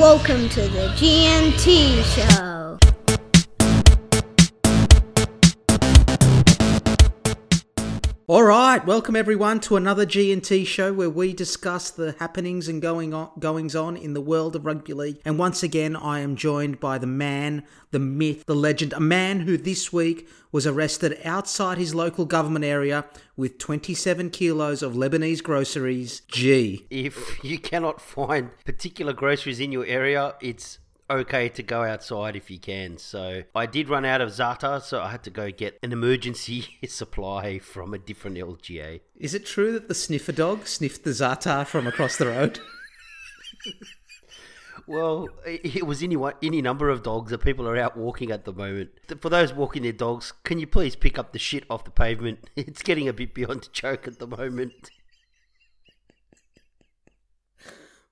Welcome to the G&T Show. All right, welcome everyone to another G&T show where we discuss the happenings and going on, goings on in the world of rugby league. And once again, I am joined by the man, the myth, the legend, a man who this week was arrested outside his local government area with 27 kilos of Lebanese groceries. G. If you cannot find particular groceries in your area, it's okay to go outside if you can. So I did run out of Za'atar, so I had to go get an emergency supply from a different LGA. Is it true that the sniffer dog sniffed the Za'atar from across the road? Well, it was any one- any number of dogs that people are out walking at the moment. For those walking their dogs, can you please pick up the shit off the pavement? It's getting a bit beyond a joke at the moment.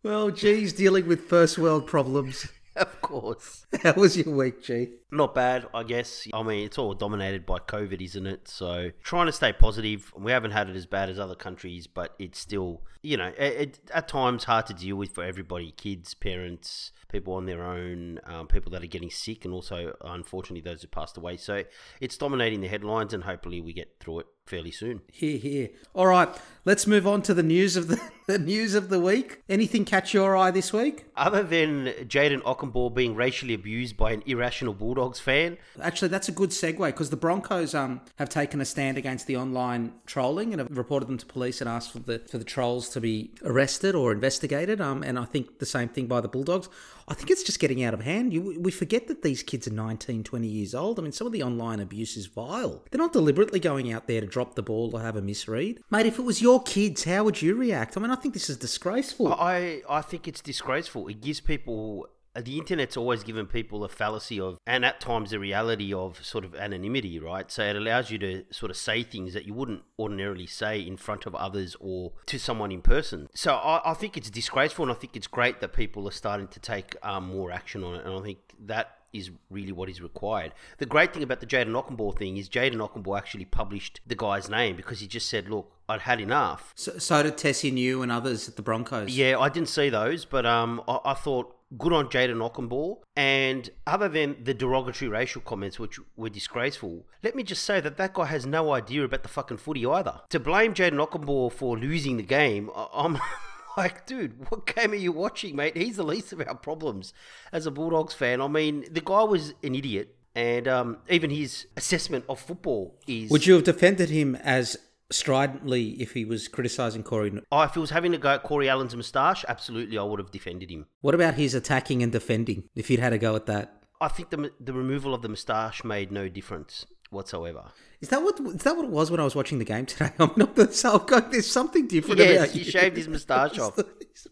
well, G's dealing with first world problems. Of course. How was your week, G? Not bad, I guess. I mean, it's all dominated by COVID, isn't it? So trying to stay positive. We haven't had it as bad as other countries, but it's still, you know, it, it, at times hard to deal with for everybody kids, parents, people on their own, um, people that are getting sick, and also, unfortunately, those who passed away. So it's dominating the headlines, and hopefully we get through it fairly soon. Here, here. All right, let's move on to the news of the, the news of the week. Anything catch your eye this week? Other than Jayden Okunbor being racially abused by an irrational Bulldogs fan, Actually, that's a good segue because the Broncos um have taken a stand against the online trolling and have reported them to police and asked for the for the trolls to be arrested or investigated. Um, and I think the same thing by the Bulldogs. I think it's just getting out of hand. You, we forget that these kids are 19, 20 years old. I mean, some of the online abuse is vile. They're not deliberately going out there to drop the ball or have a misread. Mate, if it was your kids, how would you react? I mean, I think this is disgraceful. I I think it's disgraceful. It gives people the internet's always given people a fallacy of, and at times the reality of sort of anonymity, right? So it allows you to sort of say things that you wouldn't ordinarily say in front of others or to someone in person. So I, I think it's disgraceful, and I think it's great that people are starting to take um, more action on it, and I think that is really what is required. The great thing about the Jayden Okunbor thing is Jayden Okunbor actually published the guy's name because he just said, "Look, I'd had enough." so, so did Tesi Niu and others at the Broncos. Yeah, I didn't see those, but um, I, I thought good on Jayden Okunbor. And other than the derogatory racial comments, which were disgraceful, let me just say that that guy has no idea about the fucking footy either. To blame Jayden Okunbor for losing the game, I, I'm. Like, dude, what game are you watching, mate? He's the least of our problems as a Bulldogs fan. I mean, the guy was an idiot, and um, even his assessment of football is. Would you have defended him as stridently if he was criticising Corey? Oh, if he was having to go at Corey Allan's moustache, absolutely, I would have defended him. What about his attacking and defending? If you'd had a go at that, I think the the removal of the moustache made no difference whatsoever. is that what is that what it was when I was watching the game today? I'm not the self going. There's something different Yes, about he you. shaved his moustache off.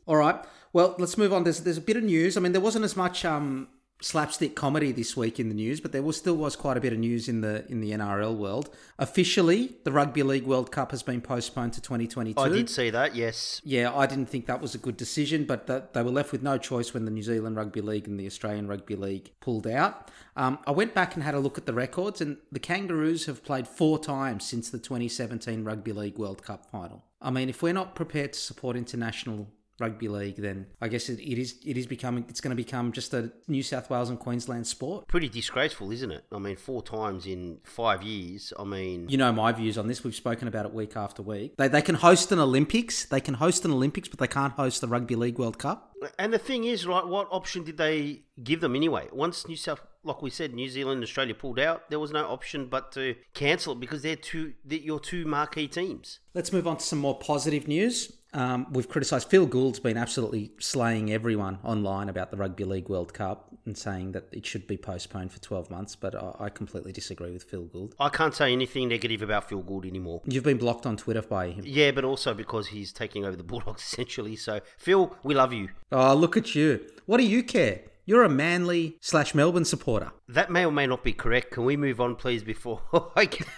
All right. Well, let's move on. There's there's a bit of news. I mean, there wasn't as much um, slapstick comedy this week in the news, but there was still was quite a bit of news in the in the NRL world. Officially, the Rugby League World Cup has been postponed to 2022. I did see that. Yes, Yeah, I didn't think that was a good decision, but that they were left with no choice when the New Zealand Rugby League and the Australian Rugby League pulled out. Um, I went back and had a look at the records, and the Kangaroos have played four times since the 2017 Rugby League World Cup final. I mean, if we're not prepared to support international rugby league, then I guess it, it is it is becoming it's going to become just a New South Wales and Queensland sport. pretty disgraceful, isn't it? I mean, four times in five years. I mean, You know my views on this. We've spoken about it week after week. They, they can host an Olympics. They can host an Olympics, but they can't host the Rugby League World Cup. and the thing is, right? What option did they give them anyway? Once New South, like we said, New Zealand and Australia pulled out, there was no option but to cancel it because they're two, they're your two marquee teams. Let's move on to some more positive news. Um, we've criticised Phil Gould's been absolutely slaying everyone online about the Rugby League World Cup and saying that it should be postponed for 12 months, but I, I completely disagree with Phil Gould. I can't say anything negative about Phil Gould anymore. You've been blocked on Twitter by him. Yeah, but also because he's taking over the Bulldogs essentially. So, Phil, we love you. Oh, look at you. What do you care? You're a Manly slash Melbourne supporter. That may or may not be correct. Can we move on, please, before I get,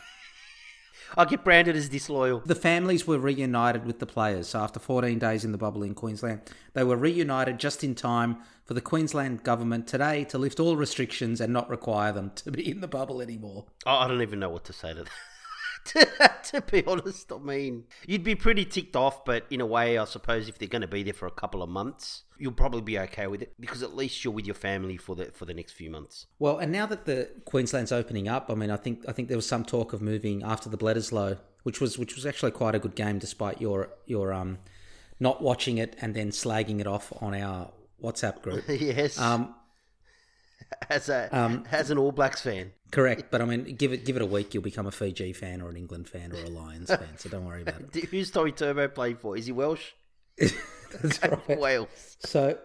I get branded as disloyal? The families were reunited with the players. After 14 days in the bubble in Queensland, they were reunited just in time for the Queensland government today to lift all restrictions and not require them to be in the bubble anymore. I I don't even know what to say to that. to be honest, I mean, you'd be pretty ticked off, but in a way, I suppose if they're going to be there for a couple of months, you'll probably be okay with it because at least you're with your family for the for the next few months. Well, and now that the Queensland's opening up, I mean, I think I think there was some talk of moving after the Bledisloe, which was which was actually quite a good game, despite your your um not watching it and then slagging it off on our WhatsApp group. yes. Um, as a as an All Blacks fan. correct, but I mean, give it give it a week, you'll become a Fiji fan or an England fan or a Lions fan. So don't worry about it. Who's Tommy Turbo playing for? Is he Welsh? That's right. Wales. So,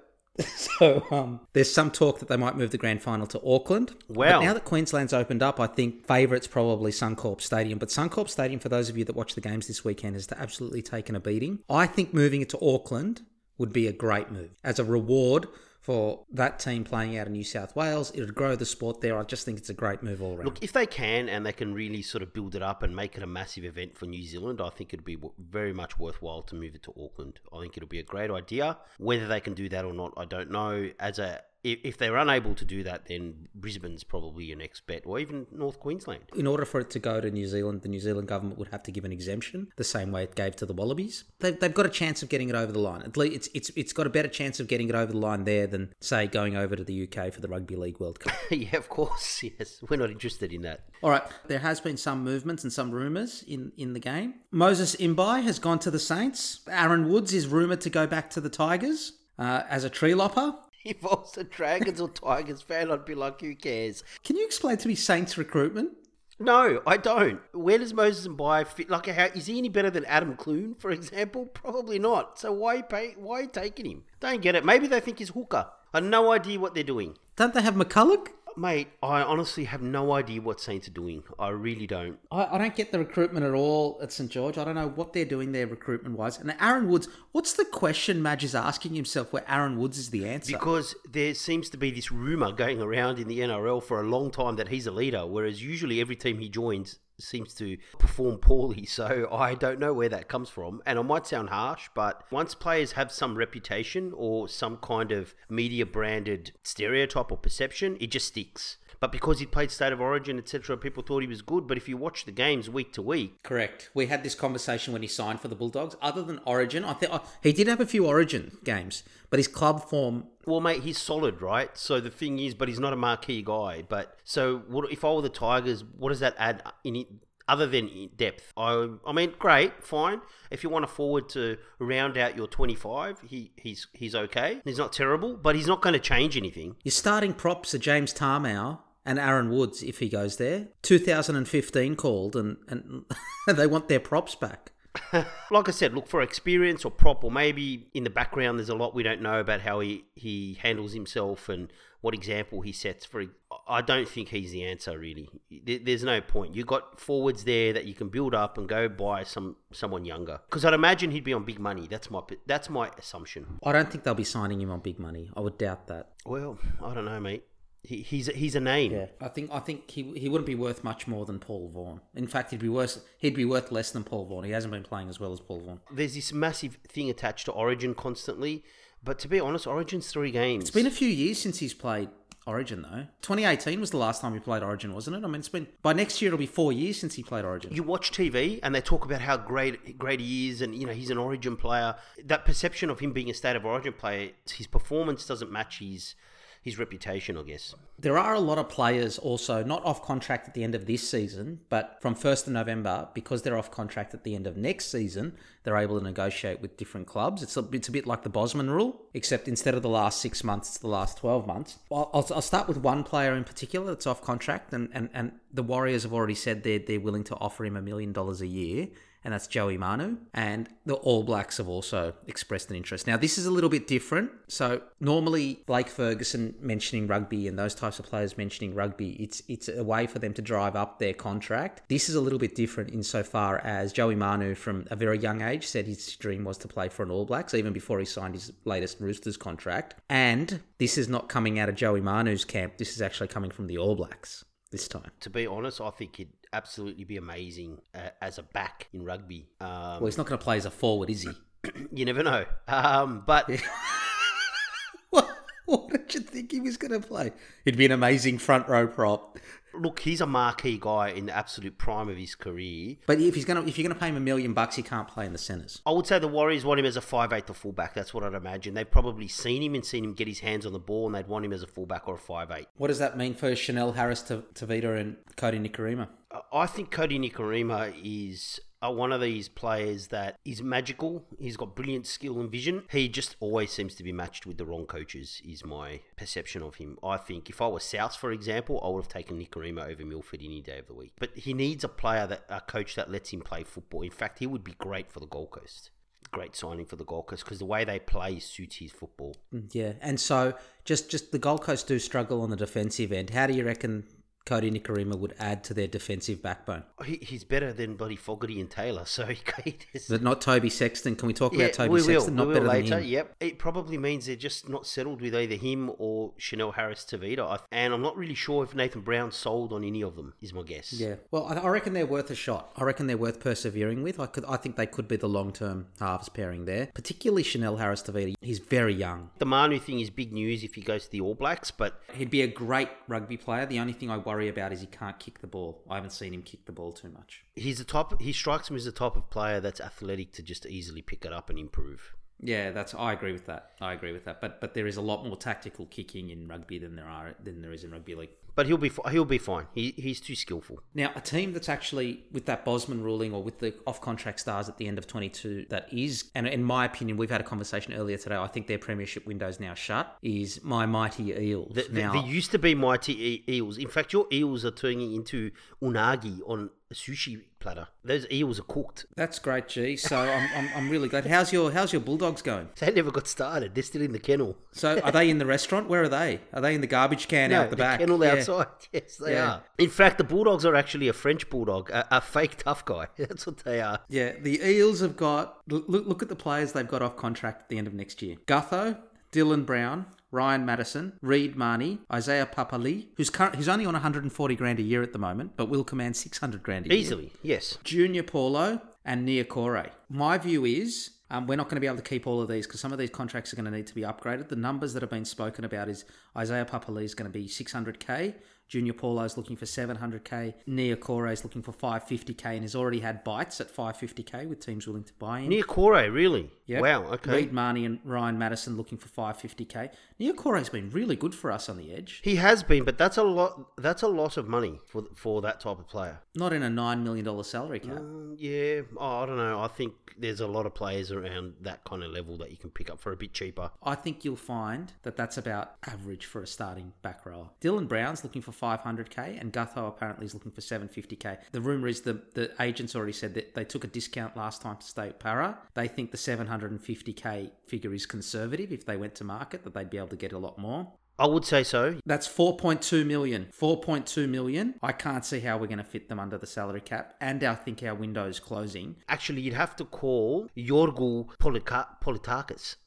so um, there's some talk that they might move the grand final to Auckland. Wow. But now that Queensland's opened up, I think favourites probably Suncorp Stadium. But Suncorp Stadium, for those of you that watch the games this weekend, has absolutely taken a beating. I think moving it to Auckland would be a great move as a reward for that team playing out in New South Wales. It would grow the sport there. I just think it's a great move all around. Look, if they can and they can really sort of build it up and make it a massive event for New Zealand, I think it'd be very much worthwhile to move it to Auckland. I think it'll be a great idea. Whether they can do that or not, I don't know. As a if, if they're unable to do that, then Brisbane's probably your next bet, or even North Queensland. in order for it to go to New Zealand, the New Zealand government would have to give an exemption, the same way it gave to the Wallabies. They've, they've got a chance of getting it over the line. At least it's it's it's got a better chance of getting it over the line there than say going over to the UK for the Rugby League World Cup. yeah, of course. Yes, we're not interested in that. All right, there has been some movements and some rumours in in the game. Moses Mbye has gone to the Saints. Aaron Woods is rumoured to go back to the Tigers uh, as a tree lopper. If I was a Dragons or Tigers fan, I'd be like, who cares? Can you explain to me Saints recruitment? No, I don't. Where does Moses Mbye fit? Like, how, is he any better than Adam Clune, for example? Probably not. So why pay? Why taking him? Don't get it. Maybe they think he's hooker. I have no idea what they're doing, Don't they have McCullough? Mate. I honestly have no idea what Saints are doing. I really don't. I, I don't get the recruitment at all at St George. I don't know what they're doing there recruitment wise. And Aaron Woods, what's the question Madge is asking himself where Aaron Woods is the answer? Because there seems to be this rumor going around in the NRL for a long time that he's a leader, whereas usually every team he joins seems to perform poorly. So I don't know where that comes from. And I might sound harsh, but once players have some reputation or some kind of media branded stereotype or perception, it just sticks. But because he played State of Origin, etc., people thought he was good. But if you watch the games week to week, Correct. We had this conversation when he signed for the Bulldogs. Other than Origin, I think oh, he did have a few Origin games, but his club form. Well, mate, he's solid, right? So the thing is, but he's not a marquee guy. But so, what if I were the Tigers? What does that add in it, other than depth? I, I mean, great, fine. If you want a forward to round out your twenty-five, he he's he's okay. He's not terrible, but he's not going to change anything. Your starting props are James Tamou and Aaron Woods if he goes there. 2015 called, and and they want their props back. like I said, look for experience or prop, or maybe in the background there's a lot we don't know about how he, he handles himself and what example he sets for. I don't think he's the answer really. There's no point. You've got forwards there that you can build up and go buy some someone younger. Because I'd imagine he'd be on big money. That's my that's my assumption. I don't think they'll be signing him on big money. I would doubt that. Well, I don't know, mate. He, he's he's a name. Yeah, I think I think he he wouldn't be worth much more than Paul Vaughan. In fact, he'd be worse. He'd be worth less than Paul Vaughan. He hasn't been playing as well as Paul Vaughan. There's this massive thing attached to Origin constantly, but to be honest, Origin's three games. It's been a few years since he's played Origin though. 2018 was the last time he played Origin, wasn't it? I mean, it's been by next year it'll be four years since he played Origin. you watch TV and they talk about how great great he is, and you know he's an Origin player. That perception of him being a state of Origin player, his performance doesn't match his his reputation, I guess. There are a lot of players also not off contract at the end of this season, but from 1st of November, because they're off contract at the end of next season, they're able to negotiate with different clubs. It's a, it's a bit like the Bosman rule, except instead of the last six months, it's the last 12 months. I'll, I'll, I'll start with one player in particular that's off contract, and, and, and the Warriors have already said they're, they're willing to offer him a million dollars a year and that's Joey Manu. And the All Blacks have also expressed an interest. Now, this is a little bit different. So, normally, Blake Ferguson mentioning rugby and those types of players mentioning rugby, it's it's a way for them to drive up their contract. This is a little bit different insofar as Joey Manu, from a very young age, said his dream was to play for an All Blacks, even before he signed his latest Roosters contract. And this is not coming out of Joey Manu's camp. This is actually coming from the All Blacks this time. To be honest, I think he'd absolutely be amazing uh, as a back in rugby. Um, Well, he's not going to play as a forward, is he? you never know. Um, but What, what did you think think he was going to play? He'd be an amazing front row prop. Look, he's a marquee guy in the absolute prime of his career. But if he's going to, if you're going to pay him a million bucks, he can't play in the centres. I would say the Warriors want him as a 5'8 or fullback. That's what I'd imagine. They've probably seen him and seen him get his hands on the ball, and they'd want him as a fullback or a 5'8. What does that mean for Chanel Harris-Tavita, and Kodi Nikorima? I think Kodi Nikorima is uh, one of these players that is magical. He's got brilliant skill and vision. He just always seems to be matched with the wrong coaches, is my perception of him. I think if I was South, for example, I would have taken Nikorima over Milford any day of the week. But he needs a player, that a coach that lets him play football. In fact, he would be great for the Gold Coast great signing for the Gold Coast because the way they play suits his football. Yeah, and so just just the Gold Coast do struggle on the defensive end. How do you reckon Kodi Nikorima would add to their defensive backbone. He, he's better than Buddy Fogarty and Taylor, so he But not Toby Sexton. Can we talk yeah, about Toby we Sexton? Not we better later. than him. Yep. It probably means they're just not settled with either him or Chanel Harris-Tavita. And I'm not really sure if Nathan Brown sold on any of them. Is my guess. Yeah. Well, I reckon they're worth a shot. I reckon they're worth persevering with. I could. I think they could be the long term halves pairing there. Particularly Chanel Harris-Tavita. He's very young. The Manu thing is big news if he goes to the All Blacks, but he'd be a great rugby player. The only thing I worry about is he can't kick the ball. I haven't seen him kick the ball too much. He's the top. He strikes me as the type of player that's athletic to just easily pick it up and improve. Yeah, that's. I agree with that. I agree with that. But but there is a lot more tactical kicking in rugby than there are than there is in rugby league. But he'll be he'll be fine. He, he's too skillful. Now, a team that's actually with that Bosman ruling or with the off contract stars at the end of 22 that is, and in my opinion, we've had a conversation earlier today. I think their premiership window is now shut. Is my mighty Eels? The, now, there used to be mighty Eels. In fact, your Eels are turning into unagi on a sushi platter. Those eels are cooked. That's great, G. So I'm, I'm, I'm really glad. How's your How's your Bulldogs going? They never got started. They're still in the kennel. So are they in the restaurant? Where are they? Are they in the garbage can no, out the, back? In the back? kennel yeah. outside. Yes, they yeah. are. In fact, the Bulldogs are actually a French bulldog, a, a fake tough guy. That's what they are. Yeah, the Eels have got. Look, look at the players they've got off contract at the end of next year. Gutho, Dylan Brown, Ryan Matterson, Reed Mahoney, Isaiah Papali'i, who's current, who's only on 140 grand a year at the moment, but will command 600 grand a year. Easily, yes. Junior Paulo and Niukore. My view is um, we're not going to be able to keep all of these because some of these contracts are going to need to be upgraded. The numbers that have been spoken about is Isaiah Papali'i is going to be 600k. Junior Paulo's looking for 700k. Niukore is looking for 550k and has already had bites at 550k with teams willing to buy in. Niukore, really? Yep. Wow, okay. Reed Mahoney and Ryan Matterson looking for 550k. Nia Niukore's been really good for us on the edge. He has been, but that's a lot. That's a lot of money for for that type of player. Not in a nine million dollar salary cap. Mm, yeah, oh, I don't know. I think there's a lot of players around that kind of level that you can pick up for a bit cheaper. I think you'll find that that's about average for a starting back rower. Dylan Brown's looking for 500k, and Gutho apparently is looking for 750k. The rumor is the the agents already said that they took a discount last time to stay at Para. They think the 750k figure is conservative. If they went to market, that they'd be able to get a lot more. I would say so. That's 4.2 million. 4.2 million. I can't see how we're going to fit them under the salary cap, and I think our window is closing. Actually, you'd have to call Yorgo Polika- Politakis.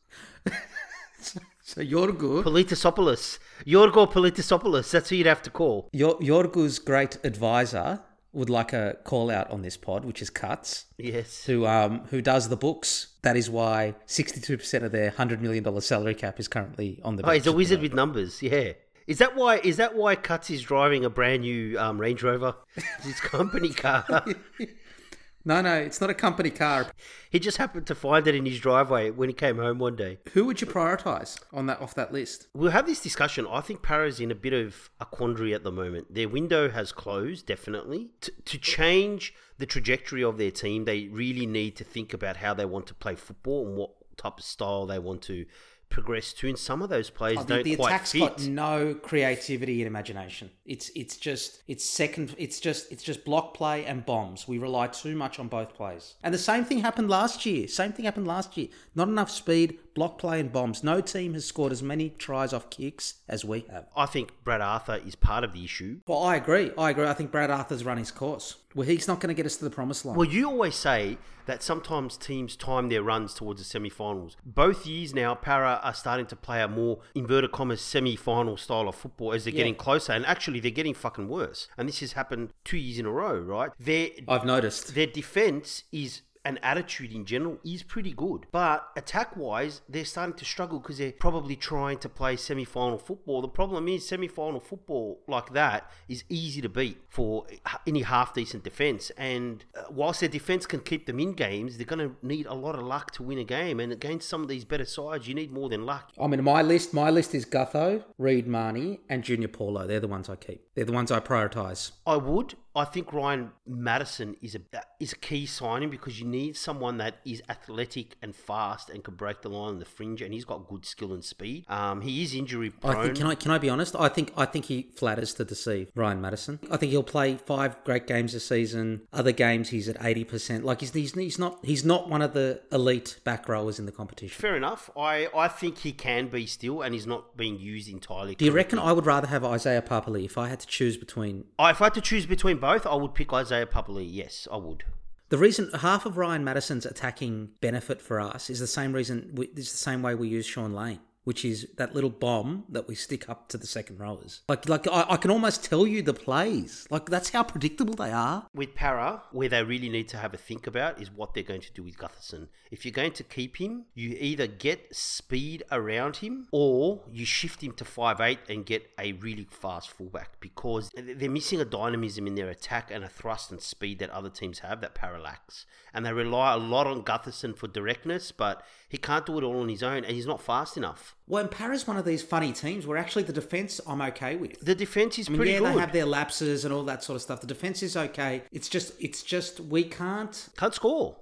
So Yorgo, Politisopoulos, Yorgo Politisopoulos. That's who you'd have to call. Yorgo's great advisor would like a call out on this pod, which is Cuts. Yes. Who um who does the books. That is why sixty two percent of their hundred million dollar salary cap is currently on the Oh, he's a wizard with numbers, yeah. Is that why is that why Cuts is driving a brand new um, Range Rover? his company car. No, no, it's not a company car. He just happened to find it in his driveway when he came home one day. Who would you prioritise on that off that list? We'll have this discussion. I think Para's in a bit of a quandary at the moment. Their window has closed, definitely. T- to change the trajectory of their team, they really need to think about how they want to play football and what type of style they want to progress to, and some of those players oh, the, don't the quite attack's fit. got no creativity and imagination. It's it's just it's second. It's just it's just block play and bombs. We rely too much on both plays, and the same thing happened last year. Same thing happened last year. Not enough speed, block play and bombs. No team has scored as many tries off kicks as we have. I think Brad Arthur is part of the issue. Well, I agree. I agree. I think Brad Arthur's run his course. Well, he's not going to get us to the promised line. Well, you always say that sometimes teams time their runs towards the semi-finals. Both years now, Para are starting to play a more inverted commas semi-final style of football as they're yeah. getting closer, and actually they're getting fucking worse. And this has happened two years in a row, right? Their I've noticed their defense is and attitude in general is pretty good. But attack wise, they're starting to struggle because they're probably trying to play semi final football. The problem is, semi final football like that is easy to beat for any half decent defence. And uh, whilst their defence can keep them in games, they're going to need a lot of luck to win a game. And against some of these better sides, you need more than luck. I mean, my list, my list is Gutho, Reed Mahoney, and Junior Paulo. They're the ones I keep. They're the ones I prioritise. I would. I think Ryan Matterson is a is a key signing because you need someone that is athletic and fast and can break the line on the fringe, and he's got good skill and speed. Um, he is injury prone. I think, can I can I be honest? I think I think he flatters to deceive Ryan Matterson. I think he'll play five great games a season. Other games he's at eighty percent. Like he's, he's he's not he's not one of the elite back rowers in the competition. Fair enough. I, I think he can be still, and he's not being used entirely. Do you reckon I would rather have Isaiah Papali'i if I had to choose between? I, if I had to choose between both, I would pick Isaiah Papali'i. Yes, I would. The reason half of Ryan Matterson's attacking benefit for us is the same reason. It's the same way we use Shaun Lane which is that little bomb that we stick up to the second rowers. Like, like I, I, can almost tell you the plays. Like that's how predictable they are. With Para, where they really need to have a think about is what they're going to do with Gutherson. If you're going to keep him, you either get speed around him or you shift him to five eight and get a really fast fullback because they're missing a dynamism in their attack and a thrust and speed that other teams have that Para lacks. And they rely a lot on Gutherson for directness, but he can't do it all on his own and he's not fast enough. Well, and Para's one of these funny teams where actually the defense I'm okay with. The defense is I mean, pretty yeah, good. they have their lapses and all that sort of stuff. The defense is okay. It's just, it's just we can't. Can't score.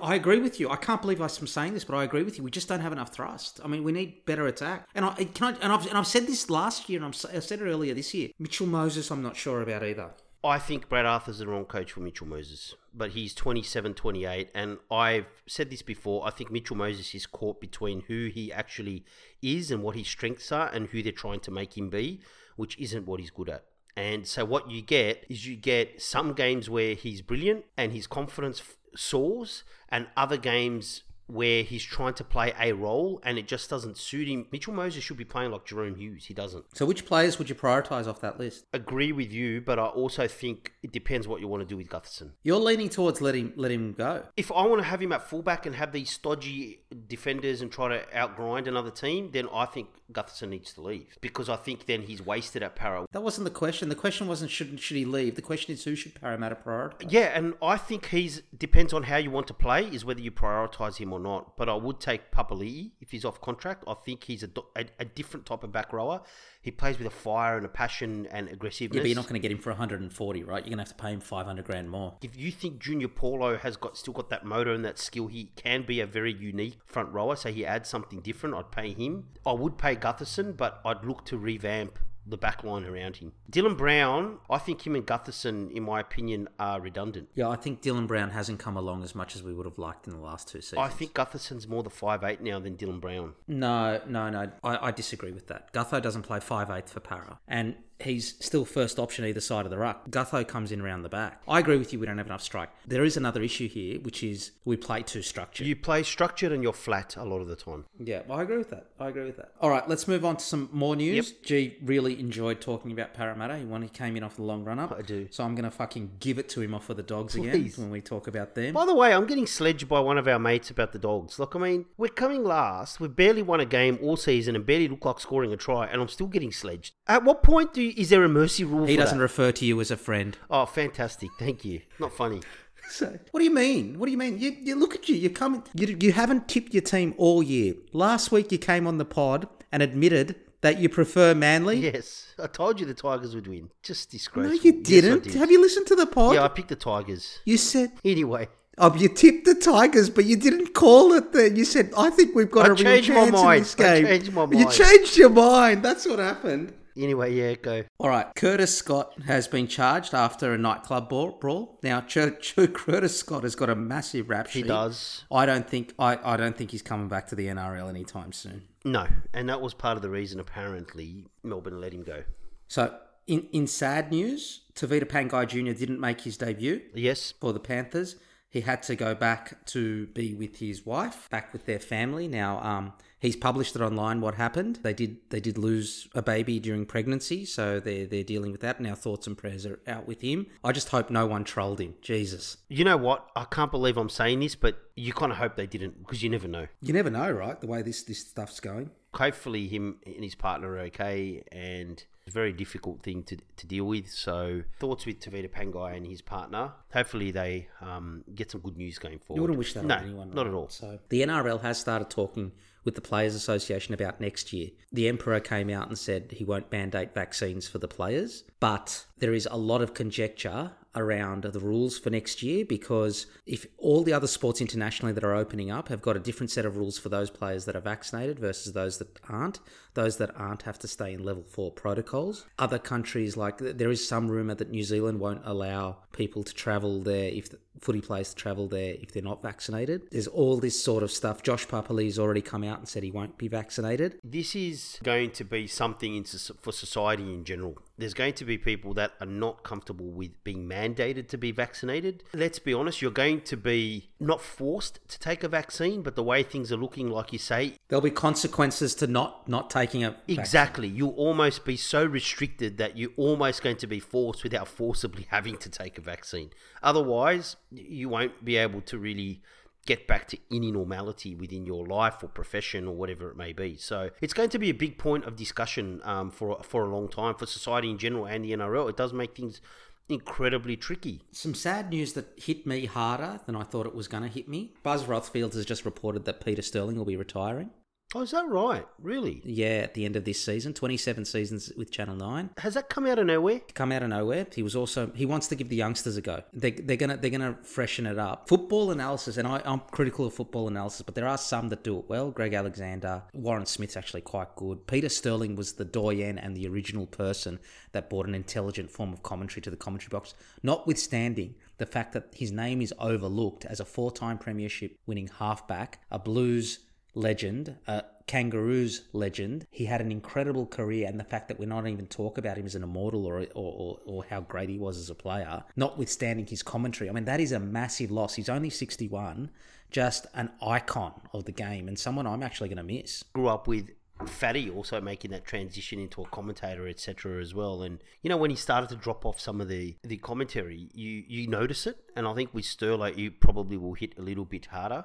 I agree with you. I can't believe I'm saying this, but I agree with you. We just don't have enough thrust. I mean, we need better attack. And I can I, and I've and I've said this last year, and i I said it earlier this year. Mitchell Moses, I'm not sure about either. I think Brad Arthur's the wrong coach for Mitchell Moses, but he's 27, 28, and I've said this before. I think Mitchell Moses is caught between who he actually is and what his strengths are, and who they're trying to make him be, which isn't what he's good at. And so what you get is you get some games where he's brilliant and his confidence soars, and other games where he's trying to play a role and it just doesn't suit him. Mitchell Moses should be playing like Jahrome Hughes. He doesn't. So, which players would you prioritise off that list? Agree with you, but I also think it depends what you want to do with Gutherson. You're leaning towards let him let him go. If I want to have him at fullback and have these stodgy defenders and try to outgrind another team, then I think Gutherson needs to leave because I think then he's wasted at Para. That wasn't the question. The question wasn't should should he leave. The question is who should Parramatta prioritise. Yeah, and I think he's depends on how you want to play is whether you prioritise him or not. But I would take Papali'i if he's off contract. I think he's a, a, a different type of back rower. He plays with a fire and a passion and aggressiveness. Yeah, but you're not going to get him for 140, right? You're going to have to pay him 500 grand more. If you think Junior Paulo has got still got that motor and that skill, he can be a very unique front rower. So he adds something different. I'd pay him. I would pay Gutherson, but I'd look to revamp the back line around him. Dylan Brown, I think him and Gutherson, in my opinion, are redundant. Yeah, I think Dylan Brown hasn't come along as much as we would have liked in the last two seasons. I think Gutherson's more the five eight now than Dylan Brown. No, no, no. I, I disagree with that. Gutho doesn't play five eight for Para. And he's still first option either side of the ruck. Gutho comes in around the back. I agree with you, we don't have enough strike. There is another issue here, which is we play too structured. You play structured and you're flat a lot of the time. Yeah, well, I agree with that. I agree with that. All right, let's move on to some more news. G really enjoyed talking about Parramatta. He won. He came in off the long run up. I do. So I'm going to fucking give it to him off of the dogs again when we talk about them. By the way, I'm getting sledged by one of our mates about the dogs. Look, I mean, we're coming last. We've barely won a game all season and barely look like scoring a try, and I'm still getting sledged. At what point do you, is there a mercy rule He for doesn't that? refer to you as a friend. oh, fantastic. Thank you. Not funny. So, what do you mean? What do you mean? You, you look at you. You come. You, you haven't tipped your team all year. Last week you came on the pod and admitted that you prefer Manly. Yes. I told you the Tigers would win. Just no, disgraceful. you didn't. did. Have you listened to the pod? Yeah, I picked the Tigers. You said. Anyway. Oh, you tipped the Tigers, but you didn't call it then. You said, I think we've got I a real changed my chance in mind. this I game. changed my You changed your mind. That's what happened. Anyway, yeah, go. All right, Curtis Scott has been charged after a nightclub brawl. brawl. Now, Ch- Curtis Scott has got a massive rap sheet. He does. I don't think I, I don't think he's coming back to the NRL anytime soon. No. And that was part of the reason, apparently, Melbourne let him go. So, in, in sad news, Tevita Pangai Jr. didn't make his debut Yes. for the Panthers. He had to go back to be with his wife, back with their family. Now, um, He's published it online. What happened? They did. They did lose a baby during pregnancy, so they're they're dealing with that. And our thoughts and prayers are out with him. I just hope no one trolled him. Jesus, You know what? I can't believe I'm saying this, but you kind of hope they didn't because you never know. you never know, right? The way this this stuff's going. Hopefully, him and his partner are okay, and it's a very difficult thing to, to deal with. So, thoughts with Tevita Pangai and his partner. Hopefully, they um, get some good news going forward. You wouldn't wish that no, on anyone. not right? at all. So the NRL has started talking with the Players Association about next year. The Emperor came out and said he won't mandate vaccines for the players, but there is a lot of conjecture around the rules for next year because if all the other sports internationally that are opening up have got a different set of rules for those players that are vaccinated versus those that aren't, those that aren't have to stay in level 4 protocols. Other countries like there is some rumor that New Zealand won't allow people to travel there if the footy players to travel there if they're not vaccinated. There's all this sort of stuff. Josh Papalii's already come out and said he won't be vaccinated. This is going to be something in, for society in general. There's going to be people that are not comfortable with being mandated to be vaccinated. Let's be honest, you're going to be not forced to take a vaccine, but the way things are looking, like you say, There'll be consequences to not not taking a vaccine. exactly, you'll almost be so restricted that you're almost going to be forced without forcibly having to take a vaccine. Otherwise, you won't be able to really get back to any normality within your life or profession or whatever it may be. So it's going to be a big point of discussion um, for for a long time for society in general and the NRL. It does make things incredibly tricky. Some sad news that hit me harder than I thought it was going to hit me. Buzz Rothfield has just reported that Peter Sterling will be retiring. Oh, is that right? Really? Yeah, at the end of this season, 27 seasons with Channel 9. Has that come out of nowhere? Come out of nowhere. He was also he wants to give the youngsters a go. They, they're gonna they're gonna freshen it up. Football analysis, and I, I'm critical of football analysis, but there are some that do it well. Greg Alexander, Warren Smith's actually quite good. Peter Sterling was the doyen and the original person that brought an intelligent form of commentary to the commentary box. Notwithstanding the fact that his name is overlooked as a four-time premiership winning halfback, a Blues legend, a Kangaroos legend. He had an incredible career, and the fact that we're not even talk about him as an immortal or, or, or, how great he was as a player, notwithstanding his commentary, I mean, that is a massive loss. He's only 61, just an icon of the game, and someone I'm actually going to miss. Grew up with Fatty also making that transition into a commentator, etc. as well. And you know, when he started to drop off some of the the commentary, you you notice it. And I think with Sterlo, you probably will hit a little bit harder.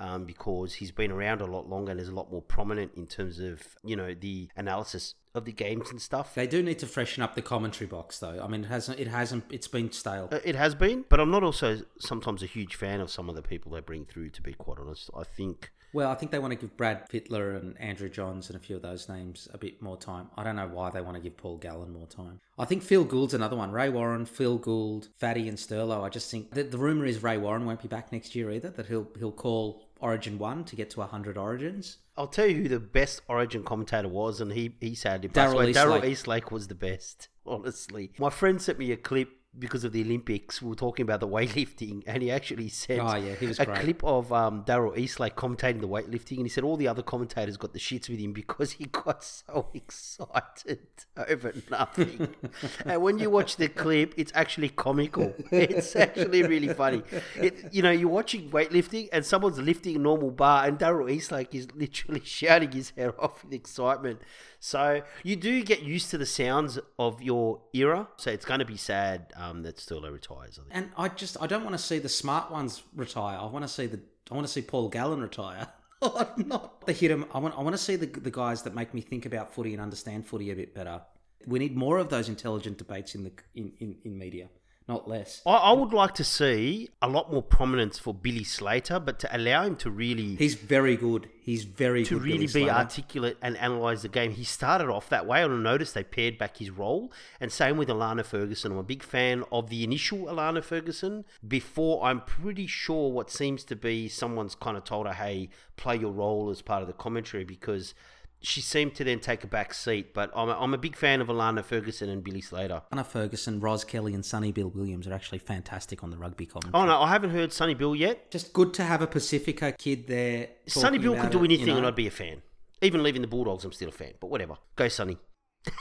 Um, because he's been around a lot longer and is a lot more prominent in terms of you know the analysis of the games and stuff. They do need to freshen up the commentary box, though. I mean, it hasn't. It hasn't. It's been stale. Uh, It has been, but I'm not also sometimes a huge fan of some of the people they bring through. To be quite honest, I think Well, I think they want to give Brad Fittler and Andrew Johns and a few of those names a bit more time. I don't know why they want to give Paul Gallen more time. I think Phil Gould's another one. Ray Warren, Phil Gould, Fatty, and Sterlo. I just think that the rumor is Ray Warren won't be back next year either. That he'll he'll call Origin one to get to hundred Origins. I'll tell you who the best Origin commentator was, and he he sadly passed away. Darrell. Eastlake was the best. Honestly, my friend sent me a clip because of the Olympics. We were talking about the weightlifting, and he actually sent Oh, yeah, he was a great. clip of um, Darrell Eastlake commentating the weightlifting, and he said all the other commentators got the shits with him because he got so excited over nothing. and when you watch the clip, it's actually comical. It's actually really funny. It, you know, you're watching weightlifting, and someone's lifting a normal bar, and Darrell Eastlake is literally shouting his head off with excitement. So you do get used to the sounds of your era. So it's going to be sad um, that Sterlo retires. I think. And I just I don't want to see the smart ones retire. I want to see the I want to see Paul Gallen retire. Not the hit 'em. I want I want to see the the guys that make me think about footy and understand footy a bit better. We need more of those intelligent debates in the in, in, in media, not less. I, I would like to see a lot more prominence for Billy Slater, but to allow him to really He's very good. He's very to good. really Billy be Slater. articulate and analyze the game. He started off that way. I noticed they paired back his role, and same with Allana Ferguson. I'm a big fan of the initial Allana Ferguson. Before, I'm pretty sure what seems to be someone's kind of told her, "Hey, play your role as part of the commentary," because she seemed to then take a back seat. But I'm a, I'm a big fan of Allana Ferguson and Billy Slater. Anna Ferguson, Ros Kelly, and Sonny Bill Williams are actually fantastic on the rugby commentary. Oh no, I haven't heard Sonny Bill yet. Just good to have a Pacifica kid there. Sonny Bill could do it, anything, you know. and I'd be a fan. Even leaving the Bulldogs, I'm still a fan. But whatever, go Sonny.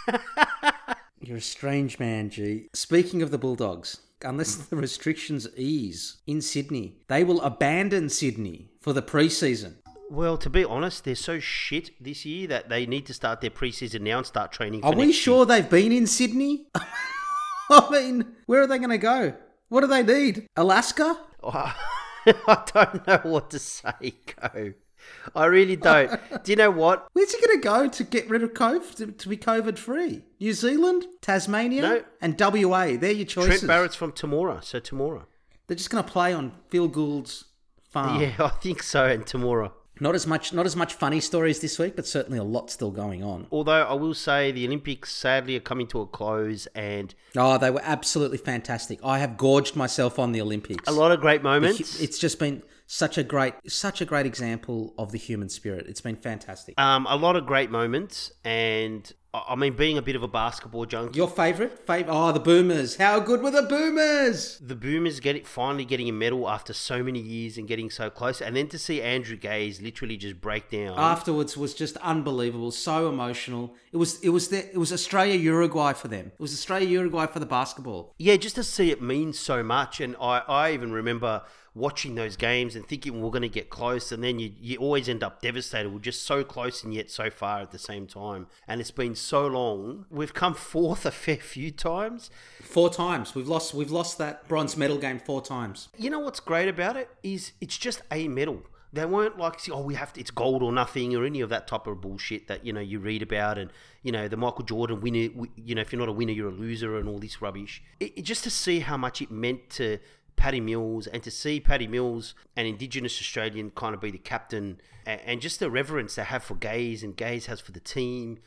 You're a strange man, G. Speaking of the Bulldogs, unless the restrictions ease in Sydney, they will abandon Sydney for the preseason. Well, to be honest, they're so shit this year that they need to start their preseason now and start training. For Are we sure they've been in Sydney? I mean, where are they going to go? What do they need? Alaska? Year. I don't know what to say, Go. I really don't. Do you know what? Where's he going to go to get rid of COVID, to, to be COVID free? New Zealand, Tasmania, No. and WA. They're your choices. Trent Barrett's from Temora, so Temora. They're just going to play on Phil Gould's farm. Yeah, I think so, and Temora. Not as much, not as much funny stories this week, but certainly a lot still going on. Although I will say the Olympics sadly are coming to a close, and Oh, they were absolutely fantastic. I have gorged myself on the Olympics. a lot of great moments. It's just been such a great, such a great example of the human spirit. It's been fantastic. um, a lot of great moments, and I mean, being a bit of a basketball junkie, Your favorite? Fav- oh, the Boomers. How good were the Boomers? the Boomers get it finally getting a medal after so many years and getting so close, and then to see Andrew Gaze literally just break down. Afterwards was just unbelievable, so emotional. It was, it was, the, it was Australia Uruguay for them. It was Australia Uruguay for the basketball. yeah, just to see it means so much, and I, I even remember watching those games and thinking we're going to get close, and then you, you always end up devastated. We're just so close and yet so far at the same time, and it's been so long. We've come fourth a fair few times. Four times we've lost. We've lost that bronze medal game four times. You know what's great about it is it's just a medal. They weren't like, oh, we have to, it's gold or nothing or any of that type of bullshit that, you know, you read about and, you know, the Michael Jordan winner, you know, if you're not a winner, you're a loser and all this rubbish. It, it- just to see how much it meant to Patty Mills and to see Patty Mills, an Indigenous Australian, kind of be the captain and, just the reverence they have for Gaze and Gaze has for the team.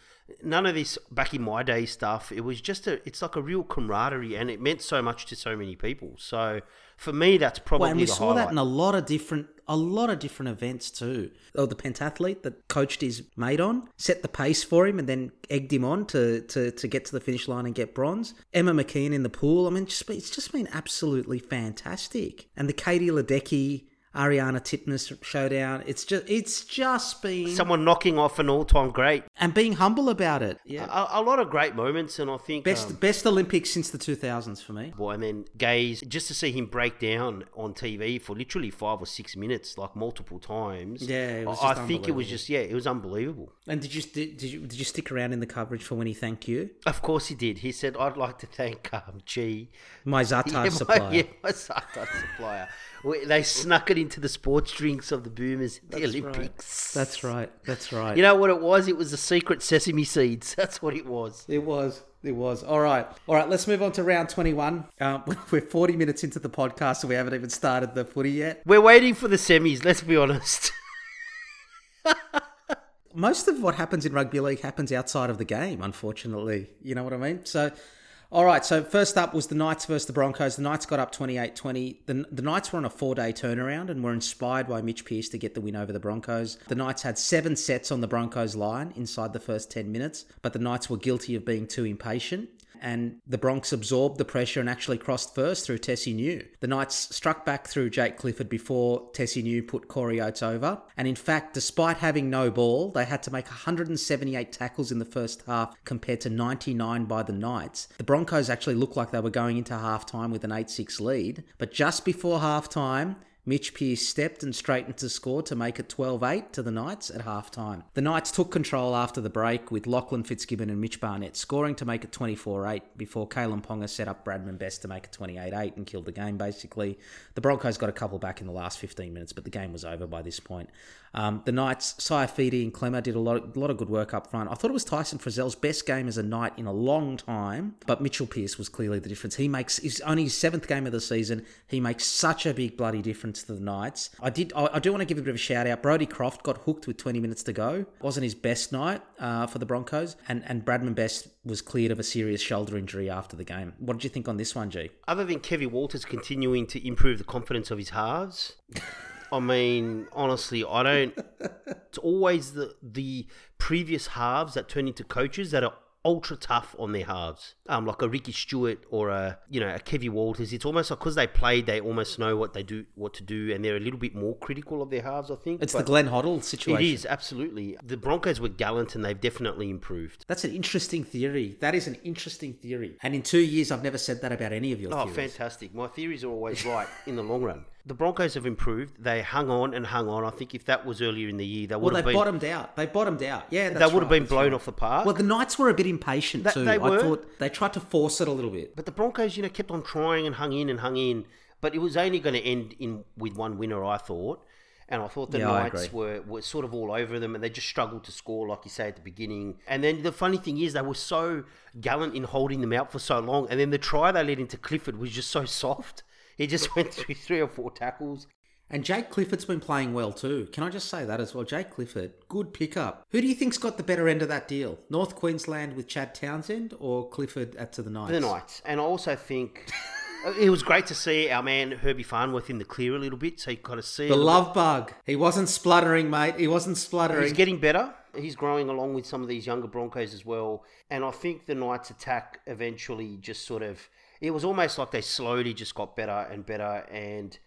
None of this back in my day stuff. It was just a, it's like a real camaraderie and it meant so much to so many people. So for me, that's probably Well, and we the saw highlight. that in a lot of different, a lot of different events too. Oh, the pentathlete that coached his mate on set the pace for him and then egged him on to to, to get to the finish line and get bronze. Emma McKeon in the pool. I mean, just, it's just been absolutely fantastic. And the Katie Ledecky. Ariarne Titmus showdown. It's just it's just been Someone knocking off an all-time great. and being humble about it. Yeah. A, a lot of great moments, and I think Best um, best Olympics since the 2000s for me. Boy, and then Gaze, just to see him break down on TV for literally five or six minutes, like multiple times. Yeah, it was I, I think it was just yeah, it was unbelievable. And did you did, you did you stick around in the coverage for when he thanked you? Of course he did. He said, "I'd like to thank um, G, My Za'atar yeah, my, supplier. yeah, my Za'atar supplier. They snuck it into the sports drinks of the Boomers, at the That's right. Olympics. That's right. That's right. You know what it was? It was the secret sesame seeds. That's what it was. It was. It was. All right. All right. Let's move on to round 21. Um, we're 40 minutes into the podcast, so we haven't even started the footy yet. We're waiting for the semis. Let's be honest. Most of what happens in rugby league happens outside of the game, unfortunately. You know what I mean? So, all right. So, first up was the Knights versus the Broncos. The Knights got up 28 20. The, the Knights were on a four day turnaround and were inspired by Mitch Pearce to get the win over the Broncos. The Knights had seven sets on the Broncos line inside the first 10 minutes, but the Knights were guilty of being too impatient. And the Bronx absorbed the pressure and actually crossed first through Tesi Niu. The Knights struck back through Jake Clifford before Tesi Niu put Corey Oates over. And in fact, despite having no ball, they had to make 178 tackles in the first half compared to 99 by the Knights. The Broncos actually looked like they were going into halftime with an 8 6 lead, but just before halftime, Mitch Pearce stepped and straightened to score to make it 12 8 to the Knights at halftime. The Knights took control after the break with Lachlan Fitzgibbon and Mitch Barnett scoring to make it 24 8 before Kalyn Ponga set up Bradman Best to make it 28 8 and killed the game basically. The Broncos got a couple back in the last 15 minutes, but the game was over by this point. Um, the Knights, Saifiti and Klemmer did a lot, of, lot of good work up front. I thought it was Tyson Frizell's best game as a Knight in a long time, but Mitchell Pearce was clearly the difference. He makes his only his seventh game of the season. He makes such a big bloody difference to the Knights. I did. I, I do want to give a bit of a shout out. Brodie Croft got hooked with 20 minutes to go. wasn't his best night uh, for the Broncos, and and Bradman Best was cleared of a serious shoulder injury after the game. What did you think on this one, G? Other than Kevin Walters continuing to improve the confidence of his halves, I mean, honestly, I don't. It's always the the previous halves that turn into coaches that are ultra tough on their halves. Um, like a Ricky Stuart or a you know a Kevy Walters. It's almost like because they played, they almost know what they do, what to do, and they're a little bit more critical of their halves. I think It's But the Glenn Hoddle situation. It is absolutely. The Broncos were gallant, and they've definitely improved. That's an interesting theory. That is an interesting theory. And in two years, I've never said that about any of your theories. Oh, theories. fantastic! My theories are always right in the long run. The Broncos have improved. They hung on and hung on. I think if that was earlier in the year, they Well, would they have been bottomed out. They bottomed out. Yeah, they would have been blown right. off the park. Well, the Knights were a bit impatient That- too. they I were. thought they tried to force it a little bit. But the Broncos, you know, kept on trying and hung in and hung in. But it was only going to end in with one winner, I thought. And I thought the Yeah, Knights were, were sort of all over them and they just struggled to score, like you say at the beginning. And then the funny thing is, they were so gallant in holding them out for so long. And then the try they led into Clifford was just so soft. He just went through three or four tackles. And Jake Clifford's been playing well too. Can I just say that as well? Jake Clifford, good pickup. Who do you think's got the better end of that deal? North Queensland with Chad Townsend or Clifford at to the Knights? The Knights. And I also think uh, it was great to see our man Herbie Farnworth in the clear a little bit. So you kind of see The love bug. He wasn't spluttering, mate. He wasn't spluttering. He's getting better. He's growing along with some of these younger Broncos as well. And I think the Knights' attack eventually just sort of. It was almost like they slowly just got better and better. And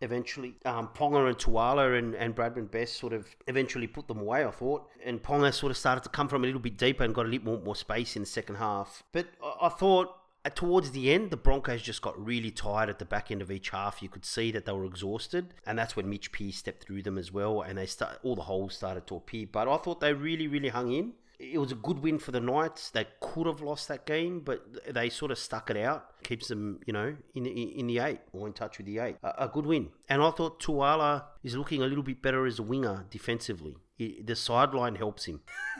eventually, um, Ponga and Tuala and, and Bradman Best sort of eventually put them away, I thought. And Ponga sort of started to come from a little bit deeper and got a little more, more space in the second half. But I, I thought. uh, Towards the end, the Broncos just got really tired at the back end of each half. You could see that they were exhausted, and that's when Mitch Pearce stepped through them as well, and they start all the holes started to appear. But I thought they really, really hung in. It was a good win for the Knights. They could have lost that game, but they sort of stuck it out. Keeps them, you know, in in, in the eight or in touch with the eight. A, a good win. And I thought Tuala is looking a little bit better as a winger defensively. He- the sideline helps him.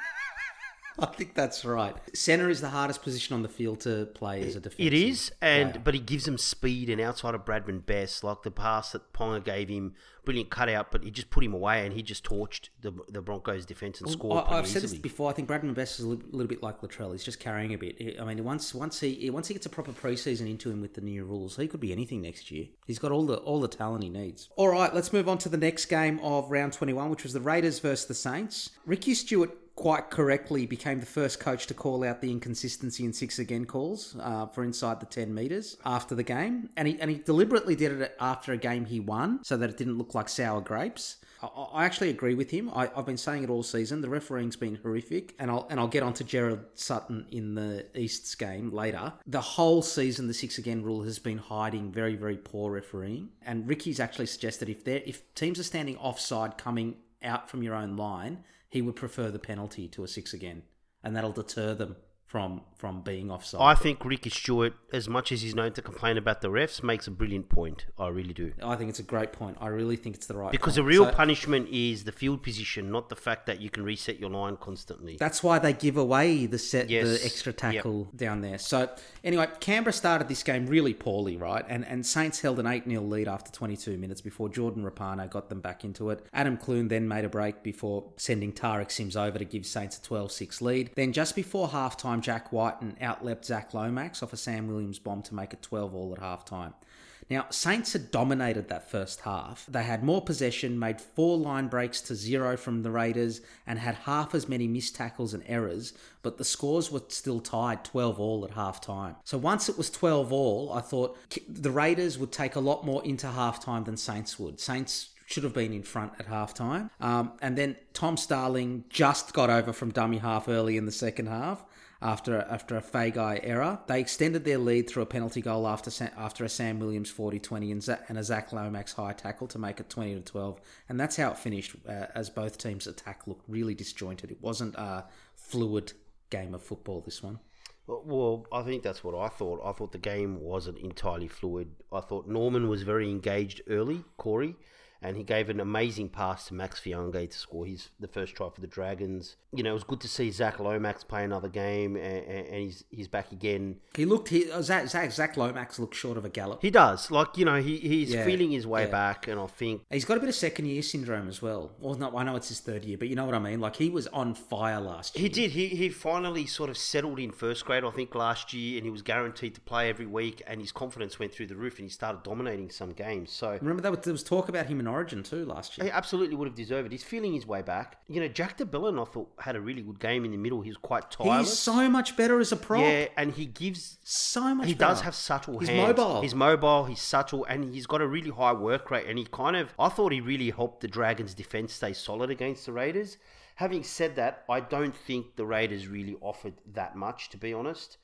I think that's right. Centre is the hardest position on the field to play as a defensive. It is, and player. but he gives them speed and outside of Bradman Best, like the pass that Ponga gave him, brilliant cutout, but he just put him away and he just torched the the Broncos defense and scored I, I've said this before. I think Bradman Best is a little, little bit like Latrell. He's just carrying a bit. I mean, once once he once he gets a proper preseason into him with the new rules, he could be anything next year. He's got all the all the talent he needs. All right, let's move on to the next game of round twenty one, which was the Raiders versus the Saints. Ricky Stuart quite correctly became the first coach to call out the inconsistency in six again calls uh, for inside the 10 metres after the game. And he, and he deliberately did it after a game he won so that it didn't look like sour grapes. I, I actually agree with him. I, I've been saying it all season. The refereeing's been horrific, and I'll and I'll get onto Gerard Sutton in the East's game later. The whole season, the six again rule has been hiding very very poor refereeing, and Ricky's actually suggested if they if teams are standing offside coming out from your own line, he would prefer the penalty to a six again, and that'll deter them from from being offside. I think Ricky Stuart, as much as he's known to complain about the refs, makes a brilliant point. I really do. I think it's a great point. I really think it's the right Because the real So- punishment is the field position, not the fact that you can reset your line constantly. That's why they give away the set, Yes. the extra tackle down there. So anyway, Canberra started this game really poorly, right? And and Saints held an eight 0 lead after 22 minutes before Jordan Rapana got them back into it. Adam Clune then made a break before sending Tariq Sims over to give Saints a 12-6 lead. Then just before halftime, Jack Wighton outleapt Zach Lomax off a Sam Williams bomb to make it 12 all at halftime. Now, Saints had dominated that first half. They had more possession, made four line breaks to zero from the Raiders, and had half as many missed tackles and errors, but the scores were still tied 12 all at half time. So once it was 12 all, I thought the Raiders would take a lot more into half time than Saints would. Saints should have been in front at halftime. Um, and then Tom Starling just got over from dummy half early in the second half after after a Feagai error. They extended their lead through a penalty goal after after a Sam Williams 40-20 and, a Zach Lomax high tackle to make it 20 to 12. And that's how it finished uh, as both teams' attack looked really disjointed. It wasn't a fluid game of football this one. Well, I think that's what I thought. I thought the game wasn't entirely fluid. I thought Norman was very engaged early, Corey, and he gave an amazing pass to Max Feagai to score his the first try for the Dragons. You know, it was good to see Zach Lomax play another game, and, and he's he's back again. He looked he, uh, Zach, Zach Zach Lomax looked short of a gallop. He does, like you know, he he's Yeah, feeling his way yeah. back, and I think He's got a bit of second year syndrome as well. Well, not I know it's his third year, but you know what I mean. Like he was on fire last year. He did. He he finally sort of settled in first grade, I think, last year, and he was guaranteed to play every week, and his confidence went through the roof, and he started dominating some games. So Remember was, there was talk about him in Origin too last year. he absolutely would have deserved it. He's feeling his way back. You know, Jack de Belin, I thought, had a really good game in the middle. He was quite tireless. He's so much better as a prop. yeah, and he gives. So much. He better. does have subtle He's hands. mobile. He's mobile. He's subtle, and he's got a really high work rate. And he kind of, I thought he really helped the Dragons' defense stay solid against the Raiders. Having said that, I don't think the Raiders really offered that much, to be honest.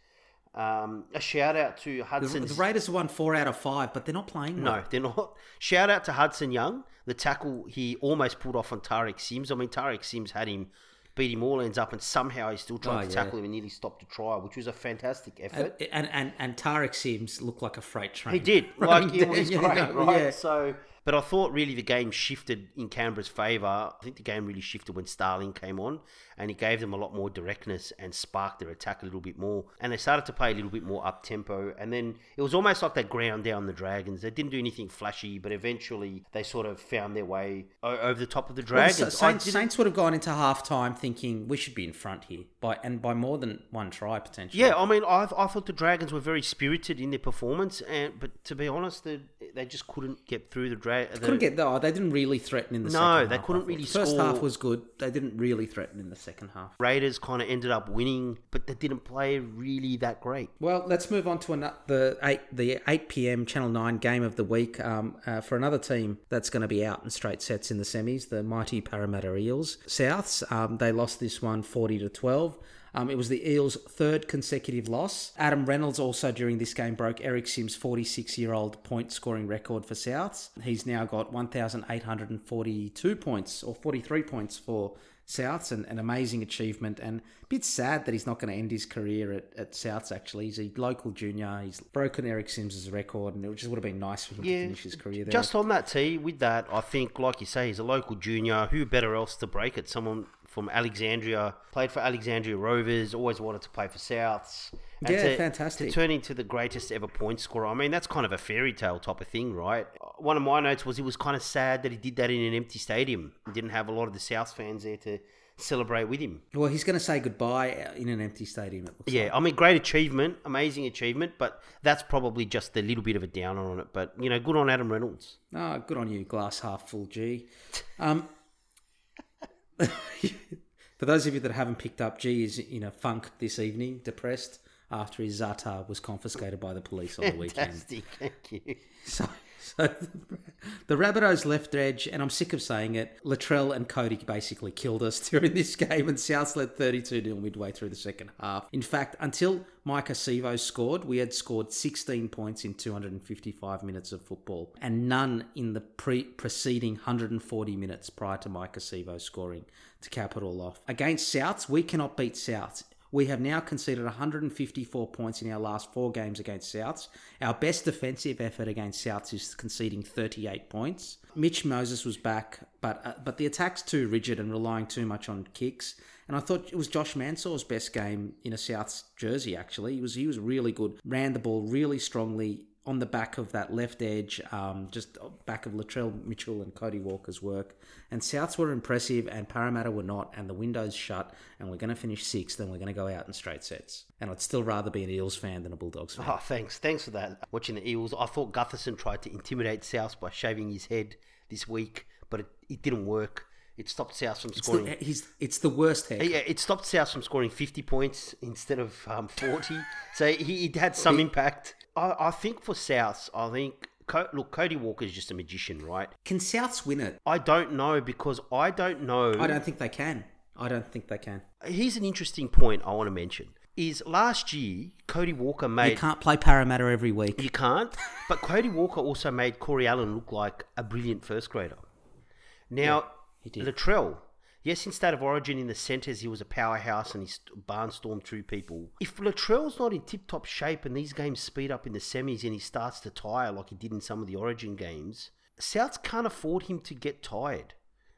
Um, a shout out to Hudson. the Raiders won four out of five, but they're not playing well. no, they're not. Shout out to Hudson Young, the tackle he almost pulled off on Tariq Sims. I mean, Tariq Sims had him beat him all ends up, and somehow he still tried Oh, to yeah. tackle him and nearly stopped a try, which was a fantastic effort. And, and, and, and Tariq Sims looked like a freight train. He did. Like it was great, know, right? yeah. So, but I thought really the game shifted in Canberra's favour. I think the game really shifted when Starling came on, and it gave them a lot more directness and sparked their attack a little bit more. And they started to play a little bit more up tempo. And then it was almost like they ground down the Dragons. They didn't do anything flashy, but eventually they sort of found their way over the top of the Well, Dragons. the Saints, Saints would have gone into half time thinking we should be in front here by and by more than one try potentially. Yeah, I mean, I, I thought the Dragons were very spirited in their performance, and but to be honest, they, they just couldn't get through the drag. couldn't get no. Oh, they didn't really threaten in the No, second they half, couldn't really First score. half was good. They didn't really threaten in the second half. Raiders kind of ended up winning, but they didn't play really that great. Well, let's move on to ano- the eight the eight PM Channel Nine game of the week um, uh, for another team that's going to be out in straight sets in the semis. The mighty Parramatta Eels Souths. Um, they lost this one forty to twelve. Um, it was the Eels' third consecutive loss. Adam Reynolds also during this game broke Eric Simms' 46 year old point scoring record for Souths. He's now got 1,842 points or 43 points for Souths, and an amazing achievement. And a bit sad that he's not going to end his career at, at Souths, actually. He's a local junior. He's broken Eric Simms' record, and it just would have been nice for him to finish his career there. Just on that tee, with that, I think, like you say, he's a local junior. Who better else to break it? Someone from Alexandria, played for Alexandria Rovers, always wanted to play for Souths. And Yeah, to, fantastic. To turn into the greatest ever point scorer. I mean, that's kind of a fairy tale type of thing, right? One of my notes was it was kind of sad that he did that in an empty stadium. He didn't have a lot of the South fans there to celebrate with him. well, he's going to say goodbye in an empty stadium, it looks Yeah, like. I mean, great achievement, amazing achievement, but that's probably just a little bit of a downer on it. But, you know, good on Adam Reynolds. Oh, good on you, glass half full G. Um, for those of you that haven't picked up, G is in a funk this evening, depressed after his Za'atar was confiscated by the police on the weekend. Fantastic, thank you. So, so the Rabbitohs left edge, and I'm sick of saying it. Latrell and Cody basically killed us during this game, and South led 32 0 midway through the second half. In fact, until Sivo scored, we had scored 16 points in 255 minutes of football, and none in the pre- preceding 140 minutes prior to Sivo scoring to cap it all off. Against Souths, we cannot beat Souths. We have now conceded 154 points in our last four games against Souths. Our best defensive effort against Souths is conceding 38 points. Mitch Moses was back, but uh, but the attack's too rigid and relying too much on kicks. And I thought it was Josh Mansour's best game in a Souths jersey. Actually, he was he was really good. Ran the ball really strongly on the back of that left edge, um, just back of Latrell Mitchell and Cody Walker's work. And Souths were impressive, and Parramatta were not. And the window's shut, and we're going to finish sixth, and we're going to go out in straight sets. And I'd still rather be an Eels fan than a Bulldogs fan. Oh, thanks. Thanks for that. Watching the Eels, I thought Gutherson tried to intimidate South by shaving his head this week, but it, it didn't work. It stopped South from It's scoring. the, he's, it's the worst haircut. Yeah, it stopped South from scoring 50 points instead of um, 40. so he, he had some impact. I, I think for Souths, I think, Co- look, Cody Walker is just a magician, right? Can Souths win it? I don't know because I don't know. I don't think they can. I don't think they can. Here's an interesting point I want to mention. Is last year Cody Walker made You can't play Parramatta every week. You can't. But Cody Walker also made Corey Allan look like a brilliant first grader. Now, he did. Latrell, yes, in State of Origin in the centres, he was a powerhouse and he barnstormed through people. If Latrell's not in tip top shape and these games speed up in the semis and he starts to tire like he did in some of the Origin games, Souths can't afford him to get tired.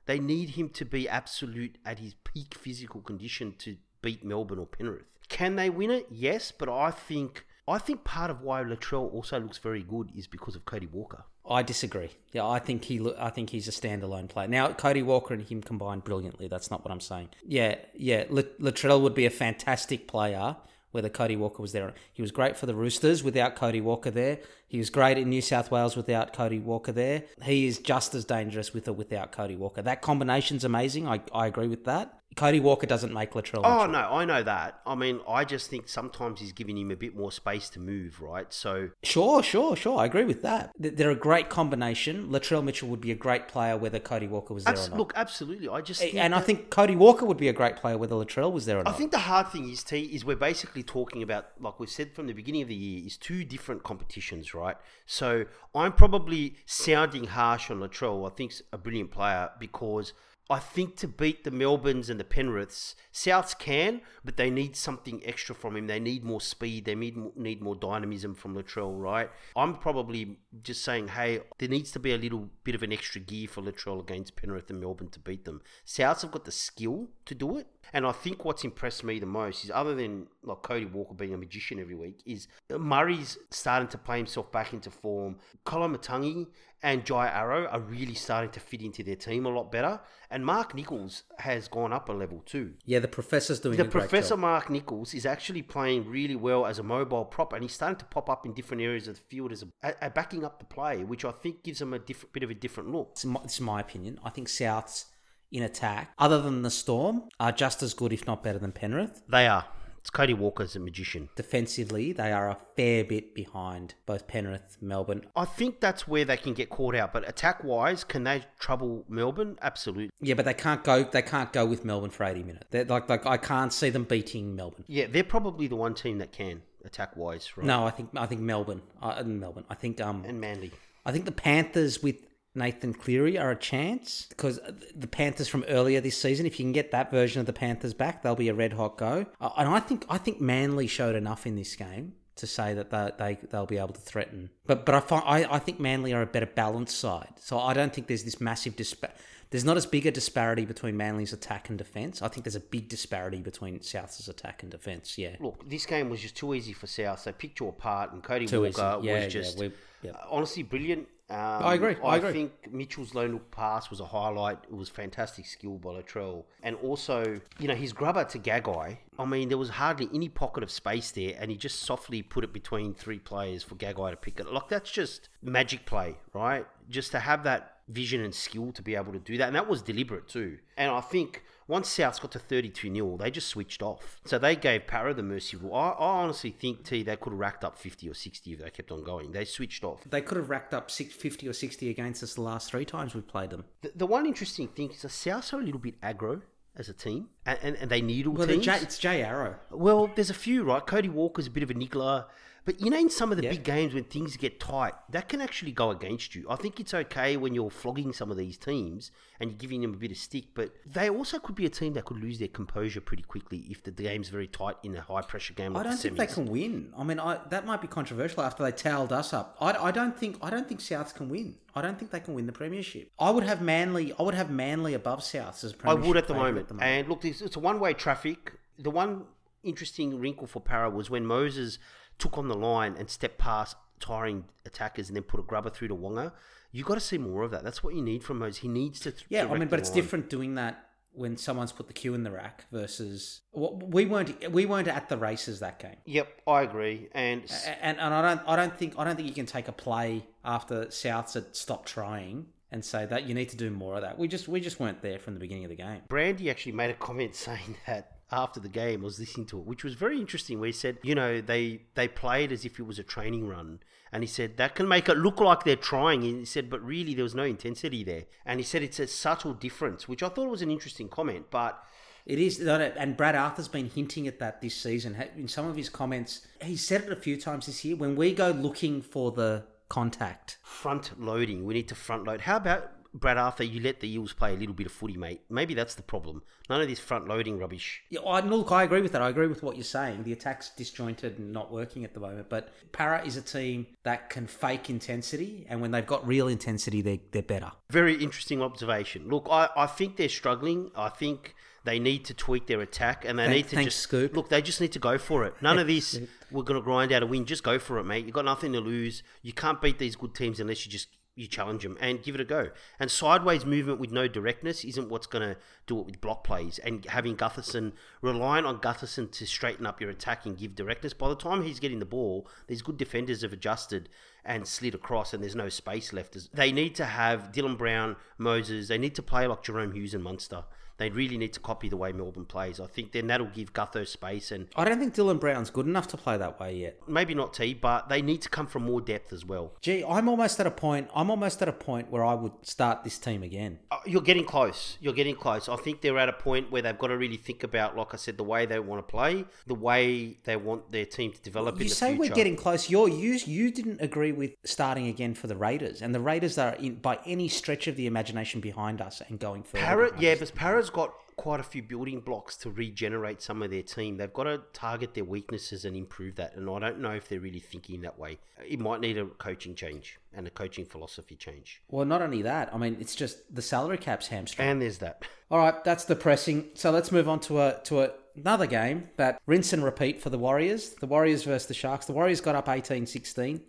They need him to be absolute at his peak physical condition to beat Melbourne or Penrith. Can they win it? Yes, but I think I think part of why Latrell also looks very good is because of Cody Walker. I disagree. Yeah, I think he. I think he's a standalone player. Now, Cody Walker and him combined brilliantly. That's not what I'm saying. Yeah, yeah. Latrell would be a fantastic player whether Cody Walker was there. He was great for the Roosters without Cody Walker there. He was great in New South Wales without Cody Walker there. He is just as dangerous with or without Cody Walker. That combination's amazing. I, I agree with that. Cody Walker doesn't make Latrell. Oh no, I know that. I mean, I just think sometimes he's giving him a bit more space to move, right? So Sure, sure, sure. I agree with that. They're a great combination. Latrell Mitchell would be a great player whether Cody Walker was there abs- or not. look, absolutely. I just and I think Cody Walker would be a great player whether Latrell was there or I think the hard thing is, T, is we're basically talking about, like we said from the beginning of the year, is two different competitions, right? So I'm probably sounding harsh on Latrell. I think's a brilliant player because I think to beat the Melbournes and the Penriths, Souths can, but they need something extra from him. They need more speed. They need more, need more dynamism from Latrell, right? I'm probably just saying, hey, there needs to be a little bit of an extra gear for Latrell against Penrith and Melbourne to beat them. Souths have got the skill to do it. And I think what's impressed me the most is, other than like Cody Walker being a magician every week, is Murray's starting to play himself back into form. Koloamatangi and Jai Arrow are really starting to fit into their team a lot better. And Mark Nicholls has gone up a level too. yeah, the professor's doing The Professor. Mark Nicholls is actually playing really well as a mobile prop, and he's starting to pop up in different areas of the field as a, a, backing up the play, which I think gives him a different bit of a different look. It's my, it's my opinion. I think Souths in attack, other than the Storm, are just as good, if not better, than Penrith. They are. It's Cody Walker's a magician. Defensively, they are a fair bit behind both Penrith, Melbourne. I think that's where they can get caught out. But attack wise, can they trouble Melbourne? Absolutely. Yeah, but they can't go. They can't go with Melbourne for eighty minutes. They're like, like I can't see them beating Melbourne. Yeah, they're probably the one team that can attack wise, right? No, I think I think Melbourne. Uh, Melbourne. I think um, And Manly. I think the Panthers with Nathan Cleary are a chance because the Panthers from earlier this season. If you can get that version of the Panthers back, they'll be a red hot go. Uh, and I think I think Manly showed enough in this game to say that they, they they'll be able to threaten. But but I find I, I think Manly are a better balanced side. So I don't think there's this massive dispa- There's not as big a disparity between Manly's attack and defence. I think there's a big disparity between South's attack and defence. Yeah. Look, this game was just too easy for South. They picked you apart, and Cody Too. Walker Yeah, was just we- yeah. honestly brilliant. Um, I agree, I agree. think Mitchell's lone look pass was a highlight. It was fantastic skill by Latrell, and also you know his grubber to Gagai. I mean, there was hardly any pocket of space there, and he just softly put it between three players for Gagai to pick it. Like that's just magic play, right? Just to have that vision and skill to be able to do that, and that was deliberate too. And I think once Souths got to 32 0, they just switched off. So they gave Para the mercy rule. I, I honestly think, T, they could have racked up 50 or 60 if they kept on going. They switched off. They could have racked up 50 or 60 against us the last three times we've played them. The, the one interesting thing is the Souths are a little bit aggro as a team, and, and, and they needle Well, teams. J, it's Jai Arrow. Well, there's a few, right? Cody Walker's a bit of a niggler. But you know, in some of the big games when things get tight, that can actually go against you. I think it's okay when you're flogging some of these teams and you're giving them a bit of stick, but they also could be a team that could lose their composure pretty quickly if the game's very tight in a high pressure game. Like I don't the think they can win. I mean, I, that might be controversial after they towelled us up. I, I don't think I don't think Souths can win. I don't think they can win the premiership. I would have Manly. I would have Manly above Souths as premiership. I would at the, favourite moment. And look, it's, it's a one way traffic. The one interesting wrinkle for Para was when Moses took on the line and stepped past tiring attackers and then put a grubber through to Waqa. You got to see more of that. That's what you need from Moses. He needs to. th- yeah, I mean, but it's line. different doing that when someone's put the cue in the rack versus well, we weren't we weren't at the races that game. Yep, I agree. And And, and I don't I don't think I don't think you can take a play after Souths had stopped trying and say that you need to do more of that. We just we just weren't there from the beginning of the game. Brandy actually made a comment saying that after the game, I was listening to it, which was very interesting. Where he said, you know, they they played as if it was a training run, and he said that can make it look like they're trying. And he said, but really there was no intensity there. And he said it's a subtle difference, which I thought was an interesting comment. But It is, and Brad Arthur's been hinting at that this season. In some of his comments, he said it a few times this year. When we go looking for the contact, front loading, we need to front load. How about Brad Arthur? You let the Eels play a little bit of footy, mate. Maybe that's the problem. None of this front loading rubbish. yeah, I, look, I agree with that. I agree with what you're saying. The attack's disjointed and not working at the moment. But Para is a team that can fake intensity, and when they've got real intensity, they're they're better. Very interesting observation. Look, I, I think they're struggling. I think they need to tweak their attack and they Thank- need to thanks, just Scoop. look. They just need to go for it. None of this. we're going to grind out a win. Just go for it, mate. You've got nothing to lose. You can't beat these good teams unless you just you challenge them and give it a go. And sideways movement with no directness isn't what's going to do it with block plays. And having Gutherson relying on Gutherson to straighten up your attack and give directness. By the time he's getting the ball, these good defenders have adjusted and slid across, and there's no space left. They need to have Dylan Brown, Moses. They need to play like Jahrome Hughes and Munster. They really need to copy the way Melbourne plays. I think then that'll give Gutho space and I don't think Dylan Brown's good enough to play that way yet. maybe not T, but they need to come from more depth as well. Gee, I'm almost at a point. I'm almost at a point where I would start this team again. Uh, You're getting close. You're getting close. I think they're at a point where they've got to really think about, like I said, the way they want to play, the way they want their team to develop in You say we're getting close. You're, you you didn't agree with starting again for the Raiders, and the Raiders are in, by any stretch of the imagination behind us and going further. Parrot, yeah, but Parrot's got quite a few building blocks to regenerate some of their team. They've got to target their weaknesses and improve that. And I don't know if they're really thinking that way. It might need a coaching change and a coaching philosophy change. Well, not only that. I mean, it's just the salary cap's hamstring. And there's that. All right, that's depressing. So let's move on to a to a, another game that rinse and repeat for the Warriors. The Warriors versus the Sharks. The Warriors got up 18-16.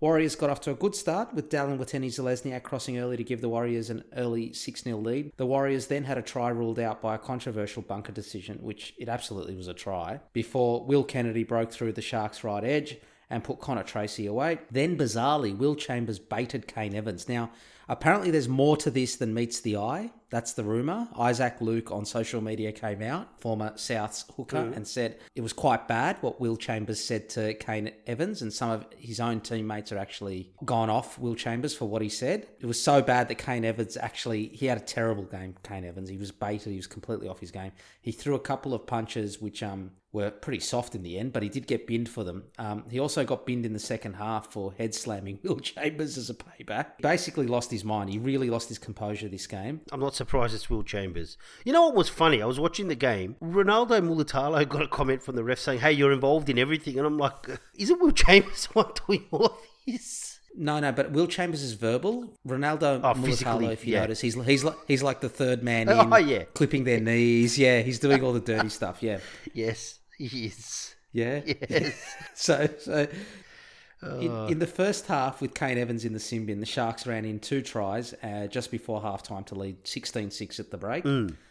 Warriors got off to a good start with Dallin Watene-Zelezniak crossing early to give the Warriors an early 6 0 lead. The Warriors then had a try ruled out by a controversial bunker decision, which it absolutely was a try, before Will Kennedy broke through the Sharks' right edge and put Connor Tracey away. Then, bizarrely, Will Chambers baited Kane Evans. Now, apparently, there's more to this than meets the eye. That's the rumour. Isaac Luke on social media came out, former South's hooker, and said it was quite bad what Will Chambers said to Kane Evans, and some of his own teammates are actually gone off Will Chambers for what he said. It was so bad that Kane Evans actually he had a terrible game. Kane Evans, he was baited, he was completely off his game. He threw a couple of punches which um were pretty soft in the end, but he did get binned for them. Um, he also got binned in the second half for head slamming Will Chambers as a payback. Basically lost his mind. He really lost his composure this game. I'm not surprised it's Will Chambers. You know what was funny? I was watching the game. Ronaldo Mulitalo got a comment from the ref saying, hey, you're involved in everything. And I'm like, "Is it Will Chambers the one doing all of this? No, no, but Will Chambers is verbal. Ronaldo Oh, Mulitalo, if you yeah. notice, he's he's like he's like the third man oh, in, Oh, yeah. clipping their knees. Yeah, he's doing all the dirty stuff. Yeah, Yes, he is. yeah. Yes. So, so in, in the first half, with Kane Evans in the sin bin, the Sharks ran in two tries uh, just before halftime to lead 16 6 at the break.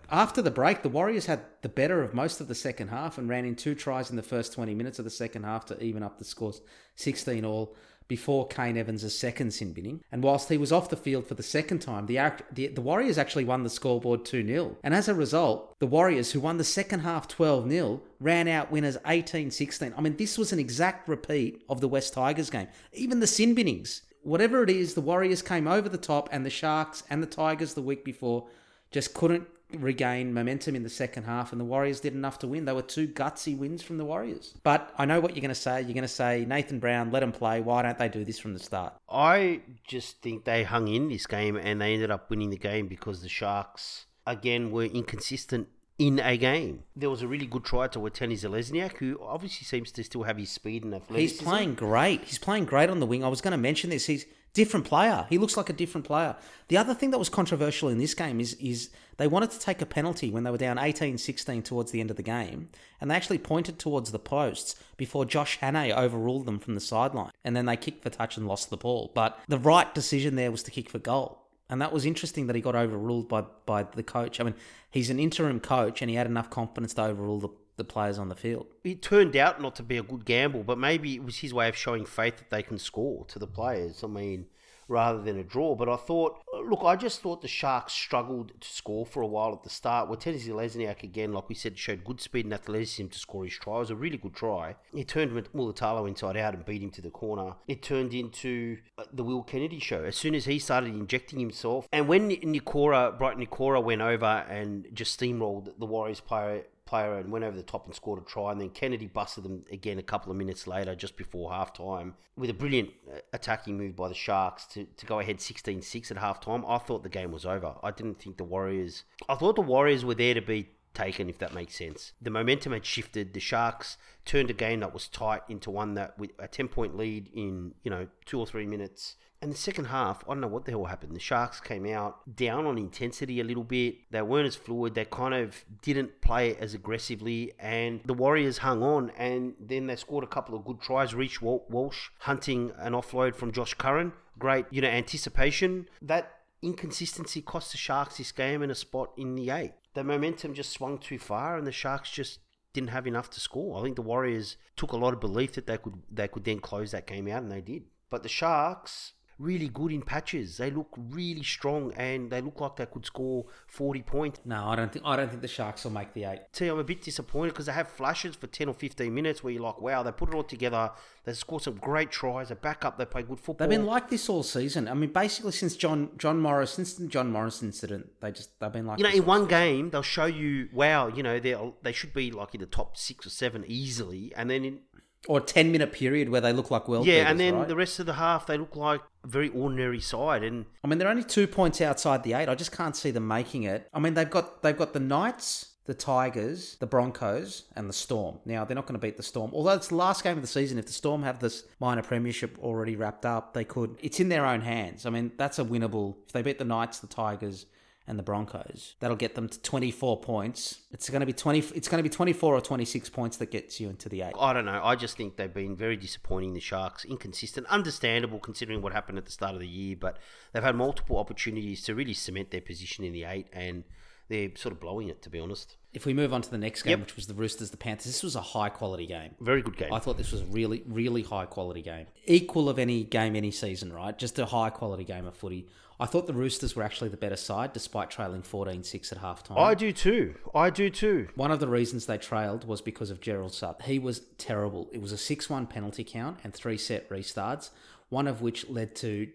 After the break, the Warriors had the better of most of the second half and ran in two tries in the first 20 minutes of the second half to even up the scores 16 all before Kane Evans' second sin binning. And whilst he was off the field for the second time, the, the, the Warriors actually won the scoreboard 2 0. And as a result, the Warriors, who won the second half 12 0, ran out winners 18 16. I mean, this was an exact repeat of the West Tigers game. Even the sin binnings, whatever it is, the Warriors came over the top, and the Sharks and the Tigers the week before just couldn't regain momentum in the second half, and the Warriors did enough to win. They were two gutsy wins from the Warriors. But I know what you're going to say. You're going to say, Nathan Brown, let them play. Why don't they do this from the start? I just think they hung in this game and they ended up winning the game because the Sharks, again, were inconsistent in a game. There was a really good try to Watene-Zelezniak, who obviously seems to still have his speed and He's playing great. He's playing great on the wing. I was going to mention this. He's different player. He looks like a different player. The other thing that was controversial in this game is is they wanted to take a penalty when they were down 18-16 towards the end of the game, and they actually pointed towards the posts before Josh Hannay overruled them from the sideline, and then they kicked for touch and lost the ball. But the right decision there was to kick for goal. And that was interesting that he got overruled by, by the coach. I mean, he's an interim coach and he had enough confidence to overrule the, the players on the field. It turned out not to be a good gamble, but maybe it was his way of showing faith that they can score to the players. I mean, rather than a draw. But I thought, look, I just thought the Sharks struggled to score for a while at the start. Well, Tennessee Lesniak, again, like we said, showed good speed and athleticism to score his try. It was a really good try. It turned Mulitalo inside out and beat him to the corner. It turned into uh, the Will Kennedy show. As soon as he started injecting himself, and when Nikora, Briton Nikora went over and just steamrolled the Warriors player player and went over the top and scored a try. And then Kennedy busted them again a couple of minutes later, just before half time, with a brilliant uh, attacking move by the Sharks to, to go ahead 16 6 at half time. I thought the game was over. I didn't think the Warriors, I thought the Warriors were there to be taken, if that makes sense. The momentum had shifted. The Sharks turned a game that was tight into one that with a 10 point lead in, you know, two or three minutes. And the second half, I don't know what the hell happened. The Sharks came out down on intensity a little bit. They weren't as fluid. They kind of didn't play as aggressively. And the Warriors hung on. And then they scored a couple of good tries. Reece Walsh hunting an offload from Josh Curran. Great, you know, anticipation. That inconsistency cost the Sharks this game and a spot in the eight. The momentum just swung too far, and the Sharks just didn't have enough to score. I think the Warriors took a lot of belief that they could they could then close that game out, and they did. But the Sharks really good in patches. They look really strong and they look like they could score 40 points. No, I don't think I don't think the Sharks will make the eight. See, I'm a bit disappointed because they have flashes for 10 or 15 minutes where you're like, wow, they put it all together. They score some great tries. They back up. They play good football. They've been like this all season. I mean, basically since John John Morris, since the John Morris incident, they just they've been like you know, in one game, they'll show you, wow, you know, they they should be like in the top six or seven easily. And then in, or ten minute period where they look like world yeah, and then right? the rest of the half, they look like a very ordinary side. And I mean, they're only two points outside the eight. I just can't see them making it. I mean, they've got they've got the Knights, the Tigers, the Broncos, and the Storm. Now they're not going to beat the Storm, although it's the last game of the season. If the Storm have this minor premiership already wrapped up, they could. It's in their own hands. I mean, that's a winnable. If they beat the Knights, the Tigers. And the Broncos. That'll get them to 24 points. It's going to be 20. It's going to be 24 or 26 points that gets you into the eight. I don't know. I just think they've been very disappointing. The Sharks, inconsistent, understandable considering what happened at the start of the year, but they've had multiple opportunities to really cement their position in the eight, and they're sort of blowing it, to be honest. If we move on to the next game, Yep. which was the Roosters, the Panthers, this was a high quality game. Very good game. I thought this was a really, really high quality game. Equal of any game any season, right? Just a high quality game of footy. I thought the Roosters were actually the better side despite trailing 14 6 at halftime. I do too. I do too. One of the reasons they trailed was because of Gerard Sutton. He was terrible. It was a 6 1 penalty count and three set restarts, one of which led to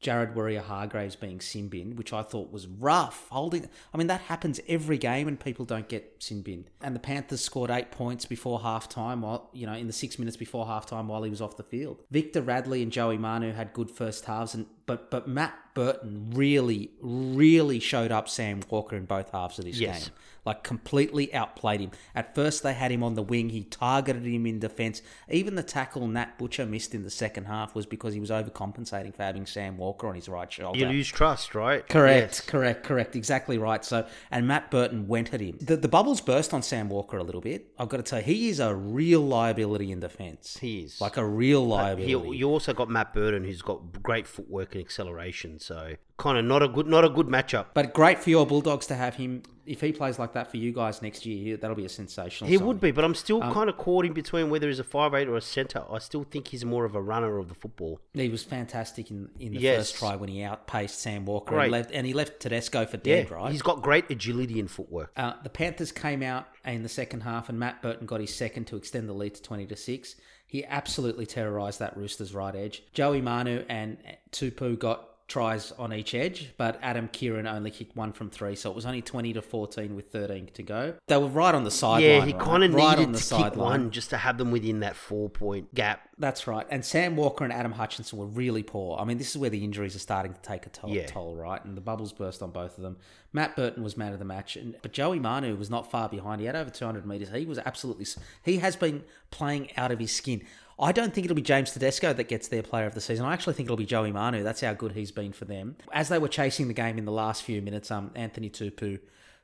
Jared Waerea-Hargreaves being sin binned, which I thought was rough. Holding, I mean, that happens every game and people don't get sin binned. And the Panthers scored eight points before halftime, while you know, in the six minutes before halftime, while he was off the field. Victor Radley and Joey Manu had good first halves, and but but Matt Burton really, really showed up Sam Walker in both halves of this Yes. game. Like completely outplayed him. At first, they had him on the wing. He targeted him in defence. Even the tackle Nat Butcher missed in the second half was because he was overcompensating for having Sam Walker on his right shoulder. You lose trust, right? Correct, Yes. correct, correct. Exactly right. So, and Matt Burton went at him. The, the bubbles burst on Sam Walker a little bit. I've got to tell you, he is a real liability in defence. He is. Like a real He, liability. you also got Matt Burton, who's got great footwork acceleration. So kind of not a good, not a good matchup. but great for your Bulldogs to have him. If he plays like that for you guys next year, that'll be a sensational. He signing. would be, but I'm still Um, kind of caught in between whether he's a five eight or a centre. I still think he's more of a runner of the football. He was fantastic in, in the Yes. first try when he outpaced Sam Walker Great. and left, and he left Tedesco for Yeah, dead, right? he's got great agility and footwork. Uh, the Panthers came out in the second half, and Matt Burton got his second to extend the lead to twenty to six. He absolutely terrorised that Roosters right edge. Joey Manu and Tupou got tries on each edge, but Adam Keighran only kicked one from three, so it was only twenty to fourteen with thirteen to go. They were right on the sideline. yeah, he right? kind of right needed on the to kick sideline. one just to have them within that four point gap. That's right. And Sam Walker and Adam Hutchison were really poor. I mean, this is where the injuries are starting to take a toll, Yeah. toll right? And the bubbles burst on both of them. Matt Burton was man of the match, and but Joey Manu was not far behind. He had over 200 metres. He was absolutely. He has been playing out of his skin. I don't think it'll be James Tedesco that gets their player of the season. I actually think it'll be Joey Manu. That's how good he's been for them. As they were chasing the game in the last few minutes, um, Anthony Tupou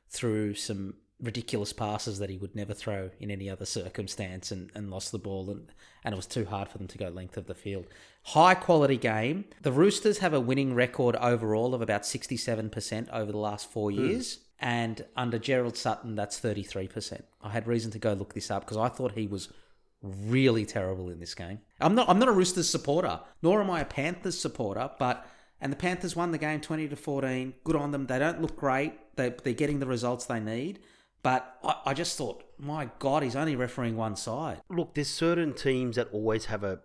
threw some ridiculous passes that he would never throw in any other circumstance and, and lost the ball and, and it was too hard for them to go length of the field. High quality game. The Roosters have a winning record overall of about 67% over the last four years. And under Gerard Sutton, that's 33%. I had reason to go look this up because I thought he was really terrible in this game. I'm not I'm not a Roosters supporter, nor am I a Panthers supporter, but and the Panthers won the game 20 to 14. Good on them. They don't look great. They they're getting the results they need. But I, I just thought, my God, he's only refereeing one side. Look, there's certain teams that always have a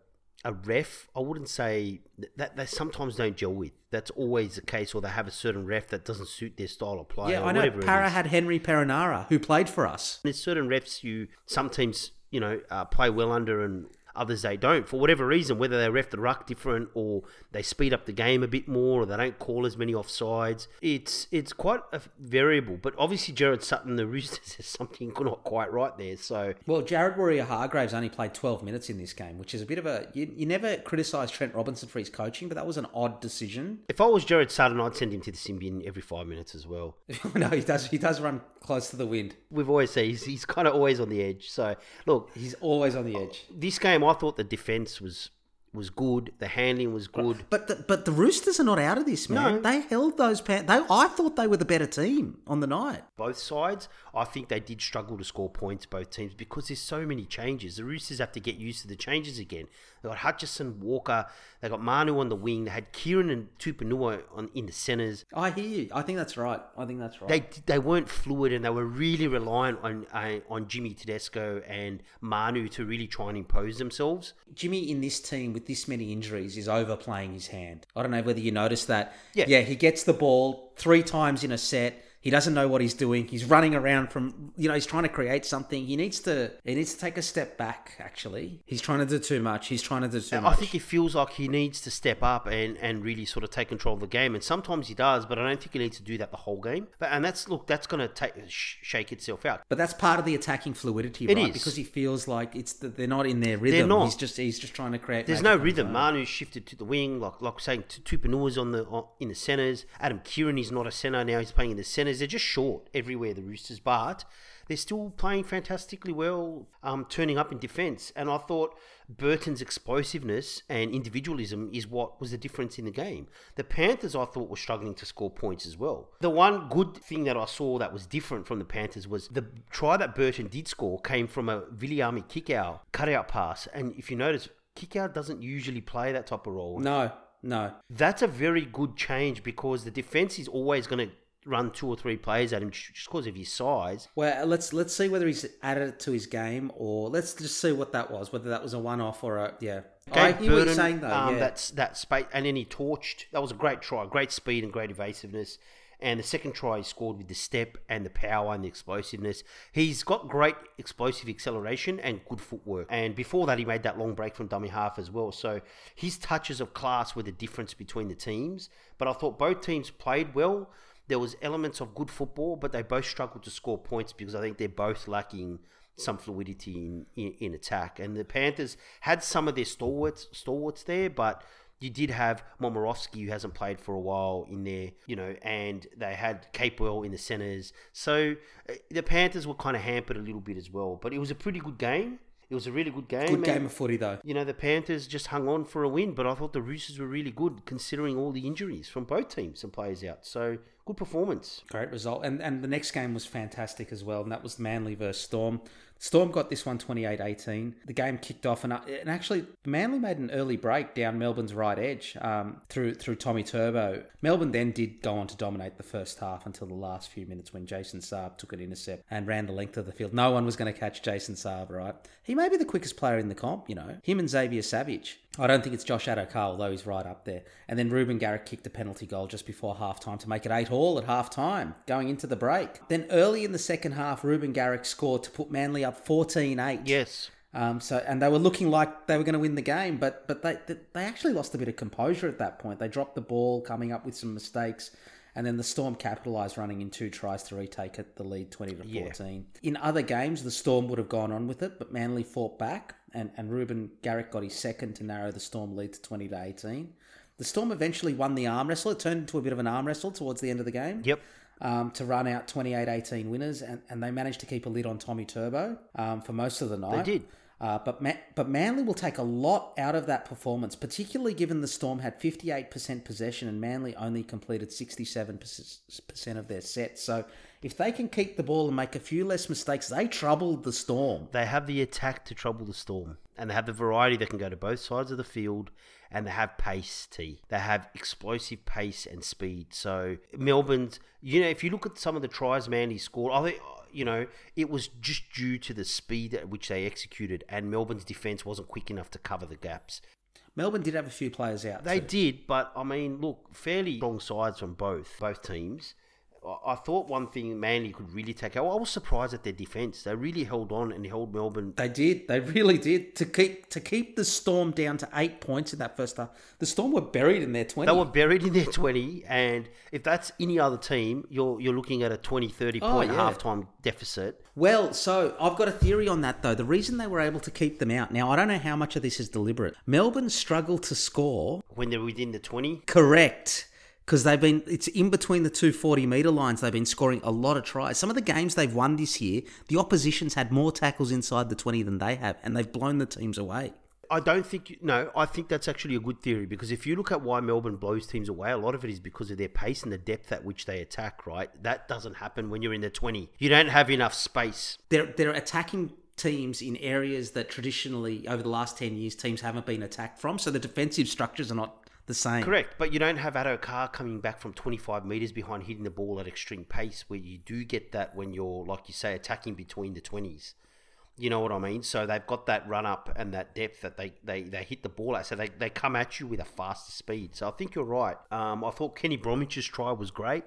a ref. I wouldn't say that they sometimes don't gel with. That's always the case, or they have a certain ref that doesn't suit their style of play. Yeah, I know. Para had Henry Perenara, who played for us. There's certain refs you some teams you know uh, play well under and others they don't for whatever reason whether they ref the ruck different or they speed up the game a bit more or they don't call as many offsides it's it's quite a variable but obviously Jared Sutton the Roosters has something not quite right there so Well, Jared Waerea-Hargreaves only played 12 minutes in this game, which is a bit of a. You, you never criticise Trent Robinson for his coaching, but that was an odd decision. if I was Jared Sutton I'd send him to the sin bin every five minutes as well no, he does. He does run close to the wind. we've always said he's, he's kind of always on the edge so look He's always on the edge. this game, I thought the defense was was good. The handling was good. But the, but the Roosters are not out of this, man. No. They held those. Pan- they I thought they were the better team on the night. both sides, I think they did struggle to score points, both teams, because there's so many changes. The Roosters have to get used to the changes again. They got Hutchison, Walker, they got Manu on the wing, they had Keighran and Tupanua on in the centres. I hear you. I think that's right. I think that's right. They they weren't fluid and they were really reliant on uh, on Jimmy Tedesco and Manu to really try and impose themselves. Jimmy in this team with this many injuries is overplaying his hand. I don't know whether you noticed that. Yeah. Yeah, he gets the ball three times in a set. He doesn't know what he's doing. He's running around from you know, he's trying to create something. He needs to he needs to take a step back, actually. He's trying to do too much. He's trying to do too I much. I think he feels like he needs to step up and, and really sort of take control of the game, and sometimes he does, but I don't think he needs to do that the whole game. But and that's look, that's going to take sh- shake itself out. But that's part of the attacking fluidity, It right? is. Because he feels like it's the, they're not in their rhythm. not. He's just he's just trying to create. There's no rhythm. Manu shifted to the wing, like like saying Tupanua's on the on, in the centres. Adam Keighran is not a centre now; he's playing in the centres. They're just short everywhere. The Roosters, but they're still playing fantastically well, um, turning up in defence. And I thought Burton's explosiveness and individualism is what was the difference in the game. The Panthers, I thought, were struggling to score points as well. The one good thing that I saw that was different from the Panthers was the try that Burton did score came from a Viliami Kikau, cut out pass. And if you notice, Kikau doesn't usually play that type of role. No, no. That's a very good change because the defense is always going to run two or three plays at him just because of his size. Well, let's let's see whether he's added it to his game, or let's just see what that was. Whether that was a one-off or a yeah. I hear what you're saying though. um, yeah. That's that space, and then he torched. That was a great try, great speed and great evasiveness. And the second try he scored with the step and the power and the explosiveness. He's got great explosive acceleration and good footwork. And before that, he made that long break from dummy half as well. So his touches of class were the difference between the teams. But I thought both teams played well. There was elements of good football, but they both struggled to score points because I think they're both lacking some fluidity in, in, in attack. And the Panthers had some of their stalwarts stalwarts there, but you did have Momirovski, who hasn't played for a while, in there, you know, and they had Capewell in the centres. So uh, the Panthers were kind of hampered a little bit as well. But it was a pretty good game. It was a really good game. good game of footy though. You know, the Panthers just hung on for a win, but I thought the Roosters were really good considering all the injuries from both teams and players out. So good performance. Great result, and and the next game was fantastic as well, and that was Manly versus Storm. Storm got this one 28-18. The game kicked off, and, uh, and actually Manly made an early break down Melbourne's right edge um, through through Tommy Turbo. Melbourne then did go on to dominate the first half until the last few minutes when Jason Saab took an intercept and ran the length of the field. No one was going to catch Jason Saab, right? He may be the quickest player in the comp, you know. Him and Xavier Savage. I don't think it's Josh Addo-Carr, although he's right up there. And then Reuben Garrick kicked a penalty goal just before half time to make it 8 all at half time, going into the break. Then early in the second half, Reuben Garrick scored to put Manly up 14 8. Yes. Um, so and they were looking like they were going to win the game, but but they they actually lost a bit of composure at that point. They dropped the ball, coming up with some mistakes, and then the Storm capitalised, running in two tries to retake it, the lead twenty to fourteen. In other games, the Storm would have gone on with it, but Manly fought back, and and Reuben Garrick got his second to narrow the Storm lead to twenty to eighteen. The Storm eventually won the arm wrestle. It turned into a bit of an arm wrestle towards the end of the game Yep. um, to run out 28-18 winners, and, and they managed to keep a lid on Tommy Turbo um, for most of the night. They did. Uh, but Ma- but Manly will take a lot out of that performance, particularly given the Storm had 58% possession and Manly only completed 67% of their sets. So if they can keep the ball and make a few less mistakes, they troubled the Storm. They have the attack to trouble the storm, and they have the variety that can go to both sides of the field, and they have pace. T. They have explosive pace and speed. So Melbourne's, you know, if you look at some of the tries Manly scored, I think. You know, it was just due to the speed at which they executed, and Melbourne's defense wasn't quick enough to cover the gaps. Melbourne did have a few players out. They too. did, but I mean, look, fairly strong sides from both both teams. I- thought one thing Manly could really take out. I was surprised at their defense. They really held on and held Melbourne They did. They really did to keep to keep the Storm down to eight points in that first half. The Storm were buried in their twenty. They were buried in their 20, and if that's any other team, you're you're looking at a 20, 30 Oh, point yeah. halftime deficit. Well, so I've got a theory on that though. The reason they were able to keep them out now, I don't know how much of this is deliberate. Melbourne struggled to score. When they're within the 20, Correct. Because they've been, it's in between the two 40 metre lines. They've been scoring a lot of tries. Some of the games they've won this year, the opposition's had more tackles inside the 20 than they have, and they've blown the teams away. I don't think no. I think that's actually a good theory because if you look at why Melbourne blows teams away, a lot of it is because of their pace and the depth at which they attack. Right, that doesn't happen when you're in the twenty. You don't have enough space. They're they're attacking teams in areas that traditionally over the last 10 years teams haven't been attacked from so the defensive structures are not the same Correct, but you don't have Addo Carr coming back from 25 metres behind hitting the ball at extreme pace where you do get that when you're, like you say, attacking between the 20s. You know what I mean? So they've got that run up and that depth that they, they, they hit the ball at. So they, they come at you with a faster speed. So I think you're right. Um, I thought Kenny Bromwich's try was great.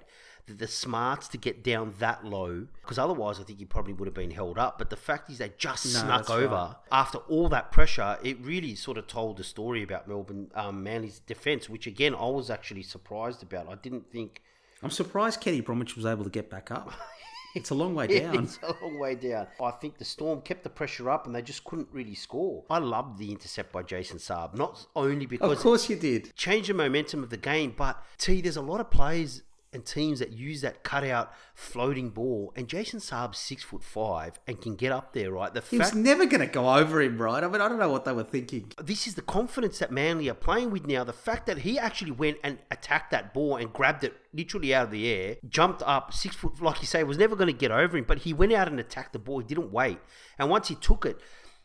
The, the smarts to get down that low, because otherwise I think he probably would have been held up. But the fact is they just No, snuck over right. after all that pressure. It really sort of told the story about Melbourne um, Manly's defence, which again I was actually surprised about. I didn't think i'm surprised kenny bromwich was able to get back up it's a long way down It's a long way down. I think the Storm kept the pressure up and they just couldn't really score. I loved the intercept by Jason Saab, not only because. of course you did changed the momentum of the game, but T, there's a lot of players and teams that use that cutout floating ball, and Jason Saab's six foot five and can get up there, right? The he fact was never going to go over him right i mean i don't know what they were thinking this is the confidence that Manly are playing with now. The fact that he actually went and attacked that ball and grabbed it literally out of the air, jumped up six foot, like you say, was never going to get over him, but he went out and attacked the ball. He didn't wait. And once he took it,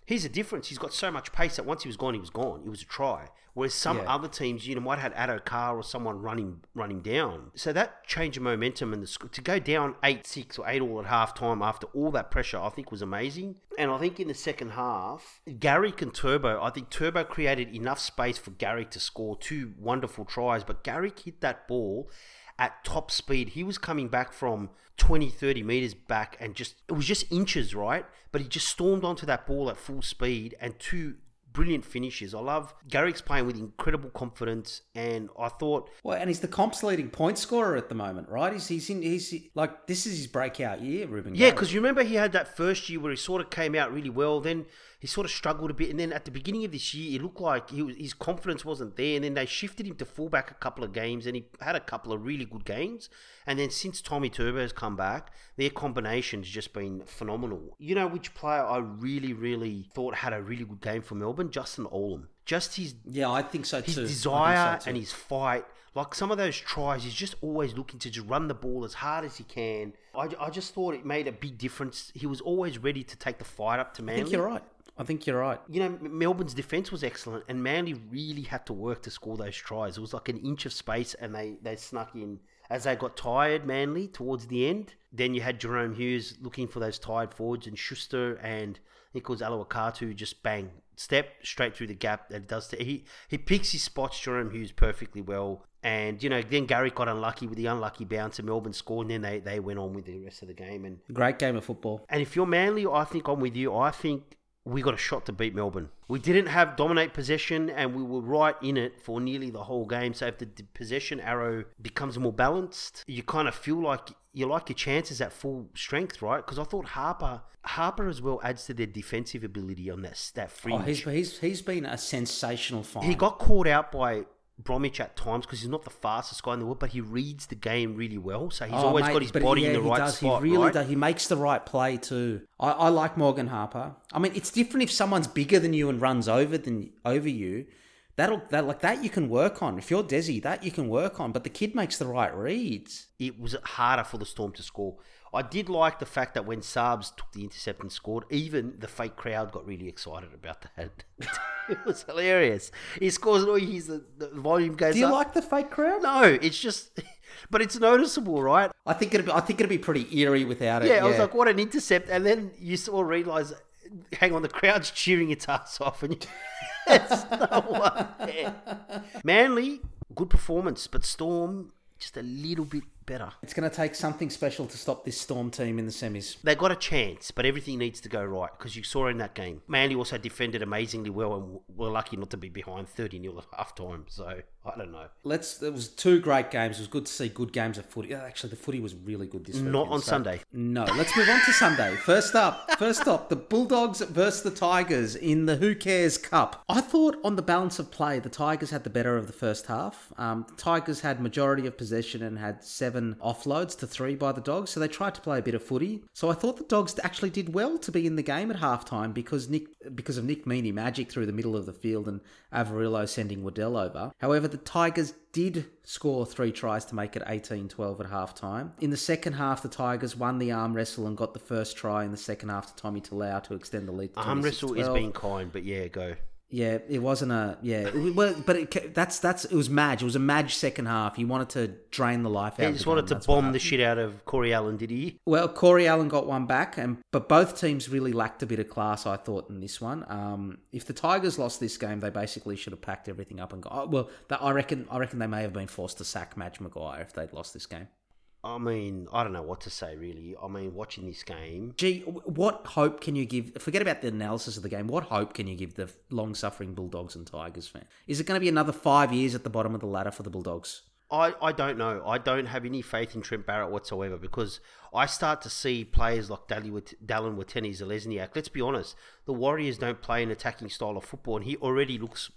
here's the difference. He's got so much pace that once he was gone, he was gone. It was a try. Whereas some Yeah. other teams, you know, might have had Addo Carr or someone running running down. So that change of momentum and the sc- to go down eight six or eight all at half time after all that pressure, I think was amazing. And I think in the second half, Garrick and Turbo, I think Turbo created enough space for Garrick to score two wonderful tries, but Garrick hit that ball at top speed. He was coming back from 20, 30 meters back and just, it was just inches, right? But he just stormed onto that ball at full speed and two brilliant finishes. I love Garrick's playing with incredible confidence and I thought well and he's the comp's leading point scorer at the moment right he's, he's in he's like this is his breakout year Reuben Yeah, because you remember he had that first year where he sort of came out really well. Then he sort of struggled a bit, and then at the beginning of this year, it looked like he was, his confidence wasn't there. And then they shifted him to fullback a couple of games, and he had a couple of really good games. And then since Tommy Turbo has come back, their combination's just been phenomenal. You know which player I really, really thought had a really good game for Melbourne? Justin Olam. Just his yeah i think so his too I think so desire too. and his fight. Like some of those tries, he's just always looking to just run the ball as hard as he can. I, I just thought it made a big difference. He was always ready to take the fight up to i Manly. think you're right i think you're right You know, Melbourne's defense was excellent, and Manly really had to work to score those tries. It was like an inch of space, and they, they snuck in. As they got tired, Manly, towards the end, then you had Jahrome Hughes looking for those tired forwards, and Schuster and I think it was Olakau'atu just bang, step straight through the gap. That does to, he he picks his spots, Jahrome Hughes, perfectly well. And you know, then Gary got unlucky with the unlucky bounce, and Melbourne scored, and then they, they went on with the rest of the game. And great game of football and if you're Manly, I think I'm with you. I think we got a shot to beat Melbourne. We didn't have dominate possession, and we were right in it for nearly the whole game. So if the possession arrow becomes more balanced, you kind of feel like you like your chances at full strength, right? Because I thought Harper, Harper as well adds to their defensive ability on that that oh, fringe. he's, he's, he's been a sensational find he got caught out by. Bromwich at times because he's not the fastest guy in the world, but he reads the game really well. So he's Oh, always mate, got his body yeah, in the he right does. spot. He really right? does. He makes the right play too. I, I like Morgan Harper. I mean, it's different if someone's bigger than you and runs over than over you. That'll that like that you can work on. If you're Desi, that you can work on. But the kid makes the right reads. it was harder for the Storm to score. I did like the fact that when Saabs took the intercept and scored, even the fake crowd got really excited about that. it was hilarious. He scores oh, and all you hear is the, the volume goes Do you up. like the fake crowd? No, it's just, but it's noticeable, right? I think it'd be, I think it'd be pretty eerie without it. Yeah, I was like, what an intercept. And then you sort of realise, hang on, the crowd's cheering its ass off. And you, it's no one there. Manly, good performance, but Storm, just a little bit better. it's going to take something special to stop this Storm team in the semis. They got a chance, but everything needs to go right because you saw in that game. Manly also defended amazingly well and were lucky not to be behind 30 0 at half time. So I don't know. Let's. It was two great games. It was good to see good games of footy. Actually, the footy was really good this week. Not on Sunday. No, let's move on to Sunday. First up, first up, the Bulldogs versus the Tigers in the Who Cares Cup. I thought on the balance of play, the Tigers had the better of the first half. Um, the Tigers had majority of possession and had seven seven offloads to three by the Dogs, so they tried to play a bit of footy. So I thought the Dogs actually did well to be in the game at halftime because Nick because of Nick Meaney magic through the middle of the field and Averillo sending Waddell over. However, the Tigers did score three tries to make it 18-12 at halftime. In the second half, the Tigers won the arm wrestle and got the first try in the second half to Tommy Talau to extend the lead. To Arm wrestle is being kind, but yeah, go. Yeah, it wasn't a yeah. Well, but it, that's that's it was Madge. It was a Madge second half. He wanted to drain the life out. He just wanted game, to that's bomb the shit out of Corey Allan, did he? Well, Corey Allan got one back, and but both teams really lacked a bit of class. I thought in this one. Um, if the Tigers lost this game, they basically should have packed everything up and got. Oh, well, that, I reckon. I reckon they may have been forced to sack Madge Maguire if they'd lost this game. I mean, I don't know what to say really. I mean, watching this game, Gee, what hope can you give? Forget about the analysis of the game. What hope can you give the long-suffering Bulldogs and Tigers fan? Is it going to be another five years at the bottom of the ladder for the Bulldogs? I, I don't know. I don't have any faith in Trent Barrett whatsoever because I start to see players like Dally Dallin Watene-Zelezniak. Let's be honest, the Warriors don't play an attacking style of football, and he already looks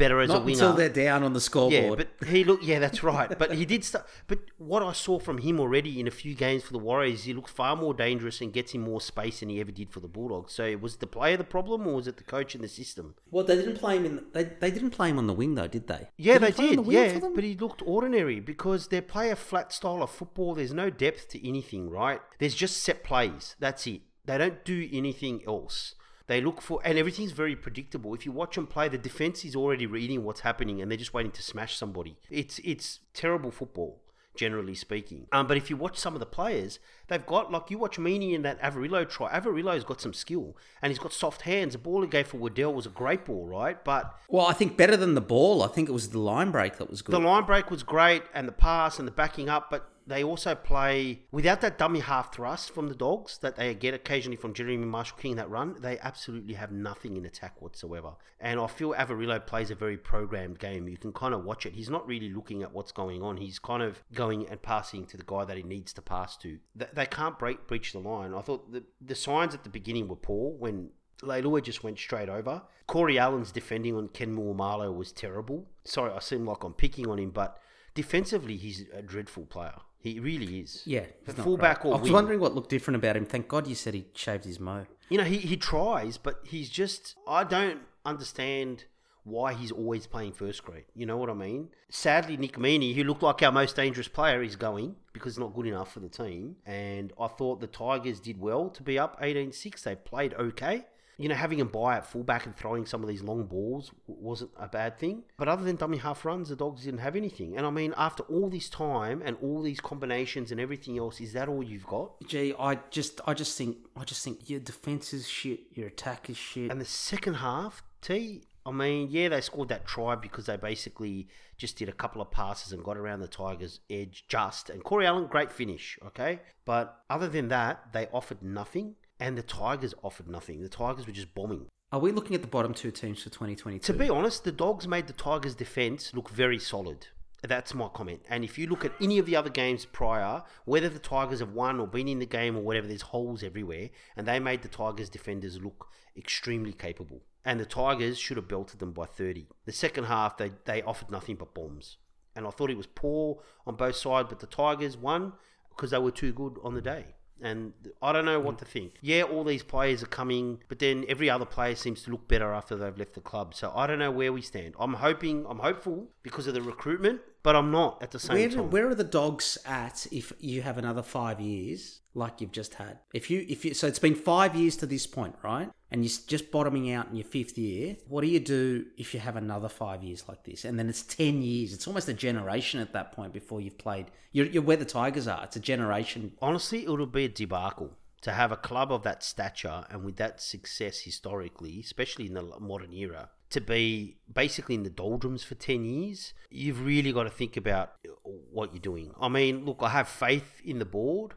better as a Not winger. until they're down on the scoreboard. Yeah, but he looked. Yeah, that's right. But he did start. But what I saw from him already in a few games for the Warriors, he looked far more dangerous and gets him more space than he ever did for the Bulldogs. So was the player the problem, or was it the coach and the system? Well, they didn't play him in. They, they didn't play him on the wing though, did they? Yeah, he they did. Yeah, but he looked ordinary because they play a flat style of football. There's no depth to anything, right? There's just set plays. That's it. They don't do anything else. They look for, and everything's very predictable. If you watch them play, the defense is already reading what's happening, and they're just waiting to smash somebody. It's it's terrible football, generally speaking. Um, but if you watch some of the players, they've got like you watch Meany in that Averillo try. Averillo's got some skill, and he's got soft hands. The ball he gave for Waddell was a great ball, right? But Well, I think better than the ball. I think it was the line break that was good. the line break was great and the pass and the backing up, but they also play without that dummy half thrust from the dogs that they get occasionally from Jeremy Marshall King that run. They absolutely have nothing in attack whatsoever. And I feel Averillo plays a very programmed game. You can kind of watch it. He's not really looking at what's going on. He's kind of going and passing to the guy that he needs to pass to. They, can't break breach the line. I thought the the signs at the beginning were poor when Leilua just went straight over. Corey Allan's defending on Ken Maumalo was terrible. Sorry, I seem like I'm picking on him, but defensively, he's a dreadful player. He really is. yeah, fullback or I was wing. wondering what looked different about him. Thank God you said he shaved his mo. You know, he, he tries, but he's just. I don't understand why he's always playing first grade. You know what I mean? Sadly, Nick Meaney, who looked like our most dangerous player, is going because he's not good enough for the team. And I thought the Tigers did well to be up 18 6. They played okay. You know, having him by at fullback and throwing some of these long balls wasn't a bad thing. But other than dummy half runs, the Dogs didn't have anything. And I mean, after all this time and all these combinations and everything else, is that all you've got? Gee, I just, I just think, I just think your defense is shit. Your attack is shit. And the second half, T, I mean, yeah, they scored that try because they basically just did a couple of passes and got around the Tigers' edge just. And Corey Allan, great finish, okay? But other than that, they offered nothing, and the Tigers offered nothing. The Tigers were just bombing. Are we looking at the bottom two teams for 2022? To be honest, the Dogs made the Tigers' defense look very solid. That's my comment. And if you look at any of the other games prior, whether the Tigers have won or been in the game or whatever, there's holes everywhere. And they made the Tigers' defenders look extremely capable. And the Tigers should have belted them by 30. The second half, they, they offered nothing but bombs. And I thought it was poor on both sides, but the Tigers won because they were too good on the day. And I don't know what to think. Yeah, all these players are coming, but then every other player seems to look better after they've left the club. So I don't know where we stand. I'm hoping, I'm hopeful because of the recruitment, but I'm not at the same where, time. where are the dogs at if you have another five years like you've just had? If you, if you, so it's been five years to this point, right? And you're just bottoming out in your fifth year. What do you do if you have another five years like this? And then it's ten years. It's almost a generation at that point before you've played. You're, you're where the Tigers are. It's a generation. Honestly, it would be a debacle to have a club of that stature and with that success historically, especially in the modern era, to be basically in the doldrums for 10 years, you've really got to think about what you're doing. I mean, look, I have faith in the board.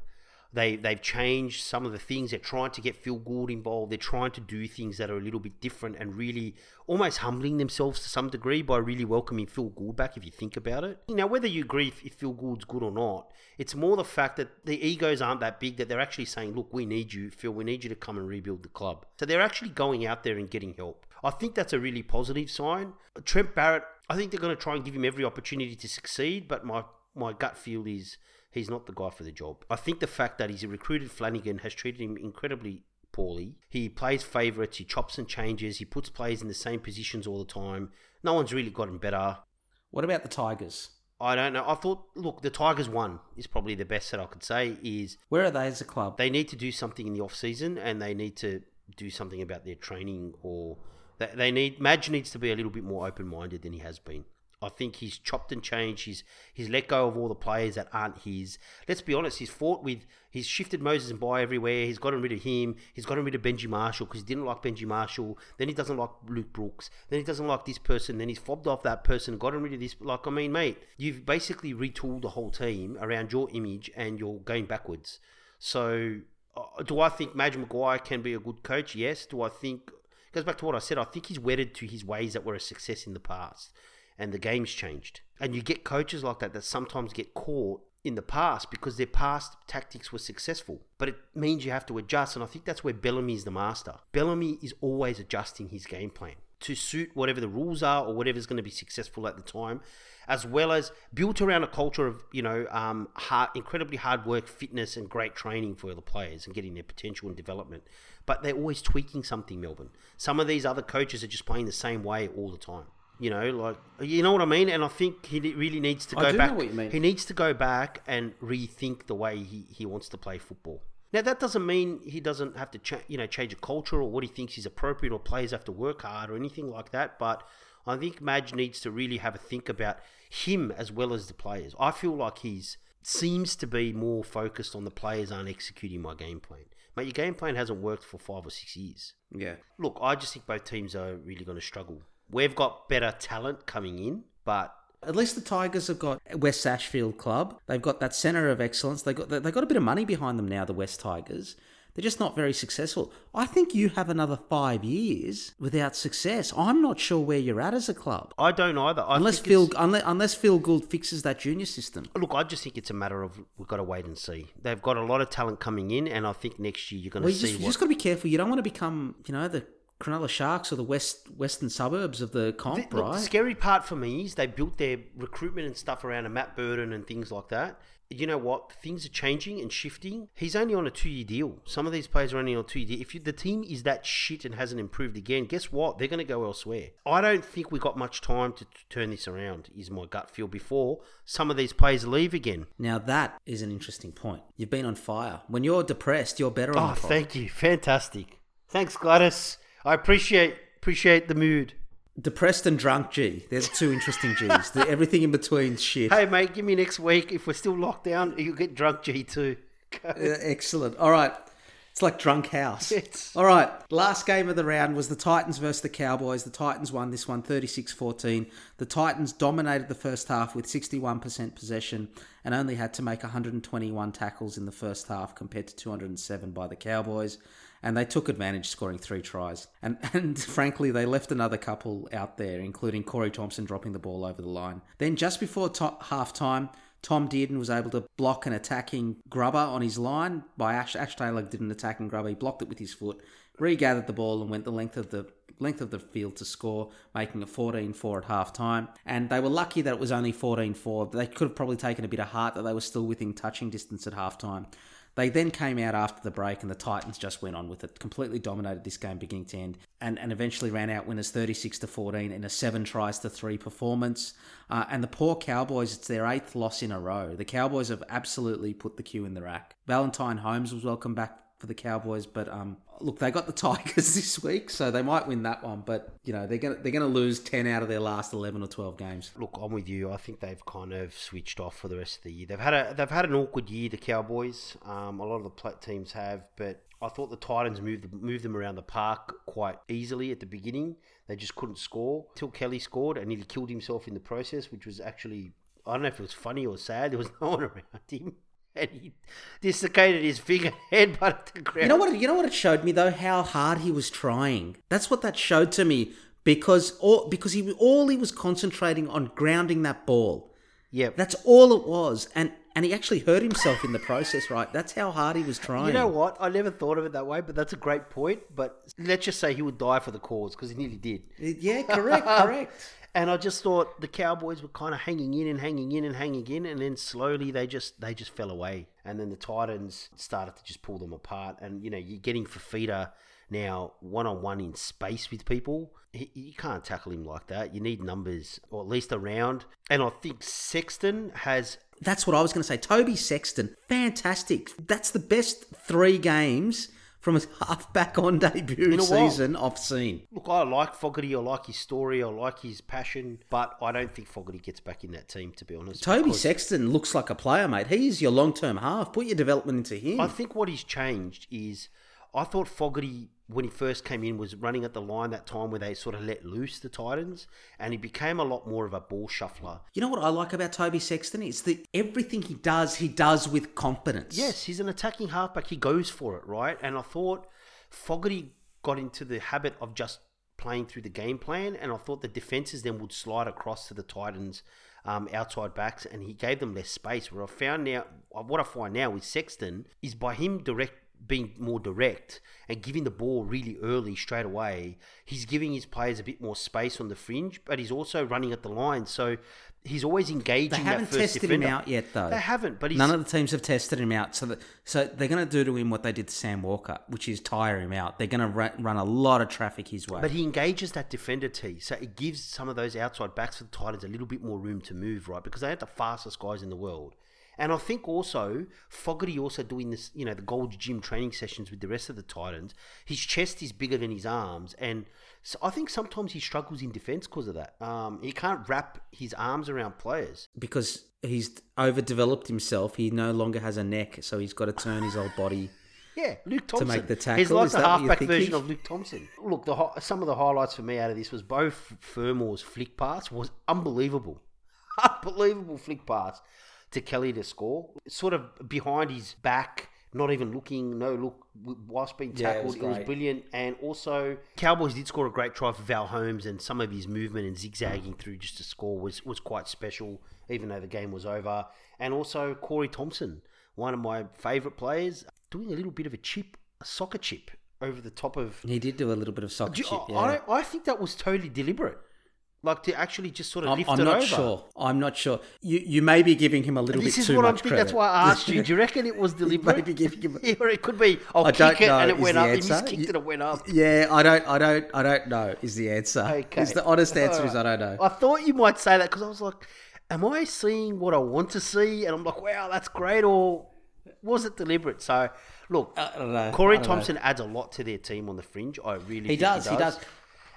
They, they've changed some of the things. They're trying to get Phil Gould involved. They're trying to do things that are a little bit different and really almost humbling themselves to some degree by really welcoming Phil Gould back, if you think about it. Now, whether you agree if, if Phil Gould's good or not, it's more the fact that the egos aren't that big that they're actually saying, look, we need you, Phil, we need you to come and rebuild the club. So they're actually going out there and getting help. I think that's a really positive sign. Trent Barrett, I think they're going to try and give him every opportunity to succeed, but my, my gut feel is he's not the guy for the job. I think the fact that he's recruited Flanagan has treated him incredibly poorly. He plays favourites, he chops and changes, he puts players in the same positions all the time. No one's really gotten better. What about the Tigers? I don't know. I thought, look, the Tigers won is probably the best that I could say. Is Where are they as a club? they need to do something in the off season and they need to do something about their training or they, need Madge needs to be a little bit more open minded than he has been. I think he's chopped and changed. He's he's let go of all the players that aren't his. Let's be honest. He's fought with. He's shifted Moses Mbye everywhere. He's gotten rid of him. He's gotten rid of Benji Marshall because he didn't like Benji Marshall. Then he doesn't like Luke Brooks. Then he doesn't like this person. Then he's fobbed off that person. Gotten rid of this. Like I mean, mate, you've basically retooled the whole team around your image, and you're going backwards. So, uh, do I think Madge Maguire can be a good coach? Yes. Do I think goes back to what I said. I think he's wedded to his ways that were a success in the past and the game's changed. And you get coaches like that that sometimes get caught in the past because their past tactics were successful. But it means you have to adjust, and I think that's where Bellamy is the master. Bellamy is always adjusting his game plan to suit whatever the rules are or whatever's going to be successful at the time, as well as built around a culture of you know um, hard, incredibly hard work, fitness, and great training for the players and getting their potential and development. But they're always tweaking something, Melbourne. Some of these other coaches are just playing the same way all the time. You know, like you know what I mean. And I think he really needs to I go back. what you mean. He needs to go back and rethink the way he, he wants to play football. Now that doesn't mean he doesn't have to cha- you know change a culture or what he thinks is appropriate or players have to work hard or anything like that. But I think Madge needs to really have a think about him as well as the players. I feel like he's seems to be more focused on the players aren't executing my game plan. Mate, your game plan hasn't worked for five or six years. Yeah. Look, I just think both teams are really going to struggle. We've got better talent coming in, but At least the Tigers have got West Ashfield Club. They've got that centre of excellence. They got they got a bit of money behind them now. The West Tigers. They're just not very successful. I think you have another five years without success. I'm not sure where you're at as a club. I don't either. I Unless Phil, unless, unless Phil Gould fixes that junior system. Look, I just think it's a matter of we've got to wait and see. They've got a lot of talent coming in, and I think next year you're going to Well, you see just, you just got to be careful. You don't want to become, you know, the Cronulla Sharks or the west western suburbs of the comp, Look, right? the scary part for me is they built their recruitment and stuff around a Matt Burton and things like that. You know what? Things are changing and shifting. He's only on a two-year deal. Some of these players are only on a two-year deal. If you, the team is that shit and hasn't improved again, guess what? They're going to go elsewhere. I don't think we got much time to, to turn this around. Is my gut feel before some of these players leave again. Now that is an interesting point. You've been on fire. When you're depressed, you're better on Oh, thank you. Fantastic. Thanks, Gladys. I appreciate appreciate the mood. Depressed and drunk G. There's two interesting G's. The- everything in between shit. Hey, mate, give me next week. If we're still locked down, you'll get drunk G too. Uh, excellent. All right. It's like drunk house. It's- All right. Last game of the round was the Titans versus the Cowboys. The Titans won this one 36-14. The Titans dominated the first half with 61% possession and only had to make 121 tackles in the first half compared to 207 by the Cowboys. And they took advantage, scoring three tries. And, and frankly, they left another couple out there, including Corey Thompson dropping the ball over the line. Then, just before to- half time, Tom Dearden was able to block an attacking grubber on his line. By Ash, Ash Taylor did an attacking grubber. He blocked it with his foot, regathered the ball, and went the length of the length of the field to score, making it 14-4 at half time. And they were lucky that it was only 14-4. They could have probably taken a bit of heart that they were still within touching distance at half time. They then came out after the break, and the Titans just went on with it. Completely dominated this game beginning to end, and, and eventually ran out winners 36 to 14 in a seven tries to three performance. Uh, and the poor Cowboys, it's their eighth loss in a row. The Cowboys have absolutely put the queue in the rack. Valentine Holmes was welcome back for the Cowboys, but um, look, they got the Tigers this week, so they might win that one. But you know, they're gonna they're gonna lose ten out of their last eleven or twelve games. Look, I'm with you. I think they've kind of switched off for the rest of the year. They've had a they've had an awkward year. The Cowboys, um, a lot of the teams have, but I thought the Titans moved moved them around the park quite easily at the beginning. They just couldn't score till Kelly scored and nearly killed himself in the process, which was actually I don't know if it was funny or sad. There was no one around him. And he dislocated his finger, headbutted the ground. You know what? You know what it showed me though how hard he was trying. That's what that showed to me because all because he all he was concentrating on grounding that ball. Yeah, That's all it was, and and he actually hurt himself in the process. Right? That's how hard he was trying. You know what? I never thought of it that way, but that's a great point. But let's just say he would die for the cause because he nearly did. Uh, yeah, correct, correct. And I just thought the Cowboys were kind of hanging in and hanging in and hanging in, and then slowly they just they just fell away. And then the Titans started to just pull them apart. And you know, you're getting Fifita now one on one in space with people. He, you can't tackle him like that. You need numbers, or at least around. And I think Sexton has That's what I was going to say. Toby Sexton, fantastic. That's the best three games from his halfback on debut In a while. season I've seen. Look, I like Fogarty. I like his story. I like his passion. But I don't think Fogarty gets back in that team, to be honest. Toby Sexton looks like a player, mate. He's your long term half. Put your development into him. I think what he's changed is I thought Fogarty, when he first came in, was running at the line that time where they sort of let loose the Titans, and he became a lot more of a ball shuffler. You know what I like about Toby Sexton? It's that everything he does, he does with confidence. Yes, he's an attacking halfback. He goes for it, right? And I thought Fogarty got into the habit of just playing through the game plan, and I thought the defenses then would slide across to the Titans. Um, outside backs, and he gave them less space. Where I found now, what I find now with Sexton is by him direct being more direct and giving the ball really early straight away, he's giving his players a bit more space on the fringe, but he's also running at the line. So he's always engaging. They haven't tested defender. him out yet, though. They haven't, but he's, None of the teams have tested him out, so that, so they're going to do to him what they did to Sam Walker, which is tire him out. They're going to run, run a lot of traffic his way. But he engages that defender T, so it gives some of those outside backs for the Titans a little bit more room to move, right? Because they had the fastest guys in the world. And I think also Fogarty also doing this, you know, the Gold Gym training sessions with the rest of the Titans. His chest is bigger than his arms, and so I think sometimes he struggles in defense because of that. Um, he can't wrap his arms around players. because he's overdeveloped himself, he no longer has a neck, so he's got to turn his whole body. Yeah, Luke Thompson. To make the tackle. He's like the that what you're halfback version of Luke Thompson. Look, the some of the highlights for me out of this was both Fermor's flick pass was unbelievable, unbelievable flick pass to Kelly to score. Sort of behind his back, not even looking, no look whilst being Yeah, it tackled. was it was brilliant, and also Cowboys did score a great try for Val Holmes, and some of his movement and zigzagging through just to score was was quite special, even though the game was over. And also Corey Thompson, one of my favourite players, doing a little bit of a chip, a soccer chip over the top of. He did do a little bit of soccer Do you- chip. Yeah. I, I think that was totally deliberate, like to actually just sort of I'm, lift I'm it not over. sure. I'm not sure. You you may be giving him a little This bit is too what I'm much thinking. That's why I asked you. Do you reckon it was deliberate? Maybe giving him- Yeah, or it could be. I'll I kick don't it know and it is went up. He answer. miskicked You- it and went up. Yeah, I don't, I don't, I don't know. Is the answer? Okay. Is the honest answer All is I don't know. I thought you might say that because I was like, am I seeing what I want to see? And I'm like, wow, that's great. Or was it deliberate? So, look, I don't know. Corey don't know. Thompson adds a lot to their team on the fringe. I really He think does, he does.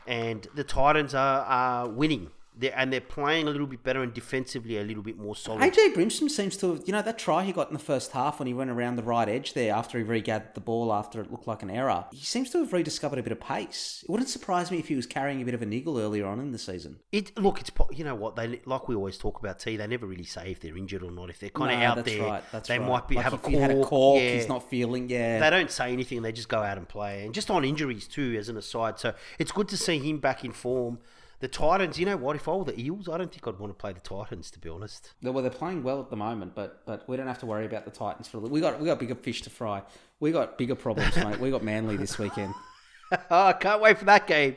And the Titans are, are winning. They're, and they're playing a little bit better and defensively a little bit more solid. AJ Brimson seems to have, you know, that try he got in the first half when he went around the right edge there after he regathered the ball after it looked like an error. He seems to have rediscovered a bit of pace. It wouldn't surprise me if he was carrying a bit of a niggle earlier on in the season. It look, it's po- you know what they like. We always talk about T. They never really say if they're injured or not. If they're kind of No, out that's there, right. That's they right. might be Like have a cork. a cork, yeah. he's not feeling. Yeah, They don't say anything. They just go out and play, and just on injuries too, as an aside. So it's good to see him back in form. The Titans, you know what? If I were the Eels, I don't think I'd want to play the Titans, to be honest. Well, they're playing well at the moment, but but we don't have to worry about the Titans for a little. We got we got bigger fish to fry. We got bigger problems, mate. We got Manly this weekend. oh, I can't wait for that game.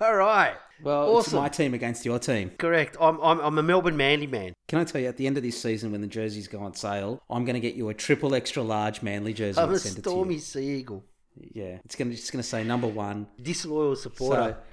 All right. Well, it's my team against your team. Correct. I'm, I'm, I'm a Melbourne Manly man. Can I tell you, at the end of this season, when the jerseys go on sale, I'm going to get you a triple extra large Manly jersey I'm a Stormy to Sea Eagle. Yeah, it's going to it's going to say number one. Disloyal supporter. So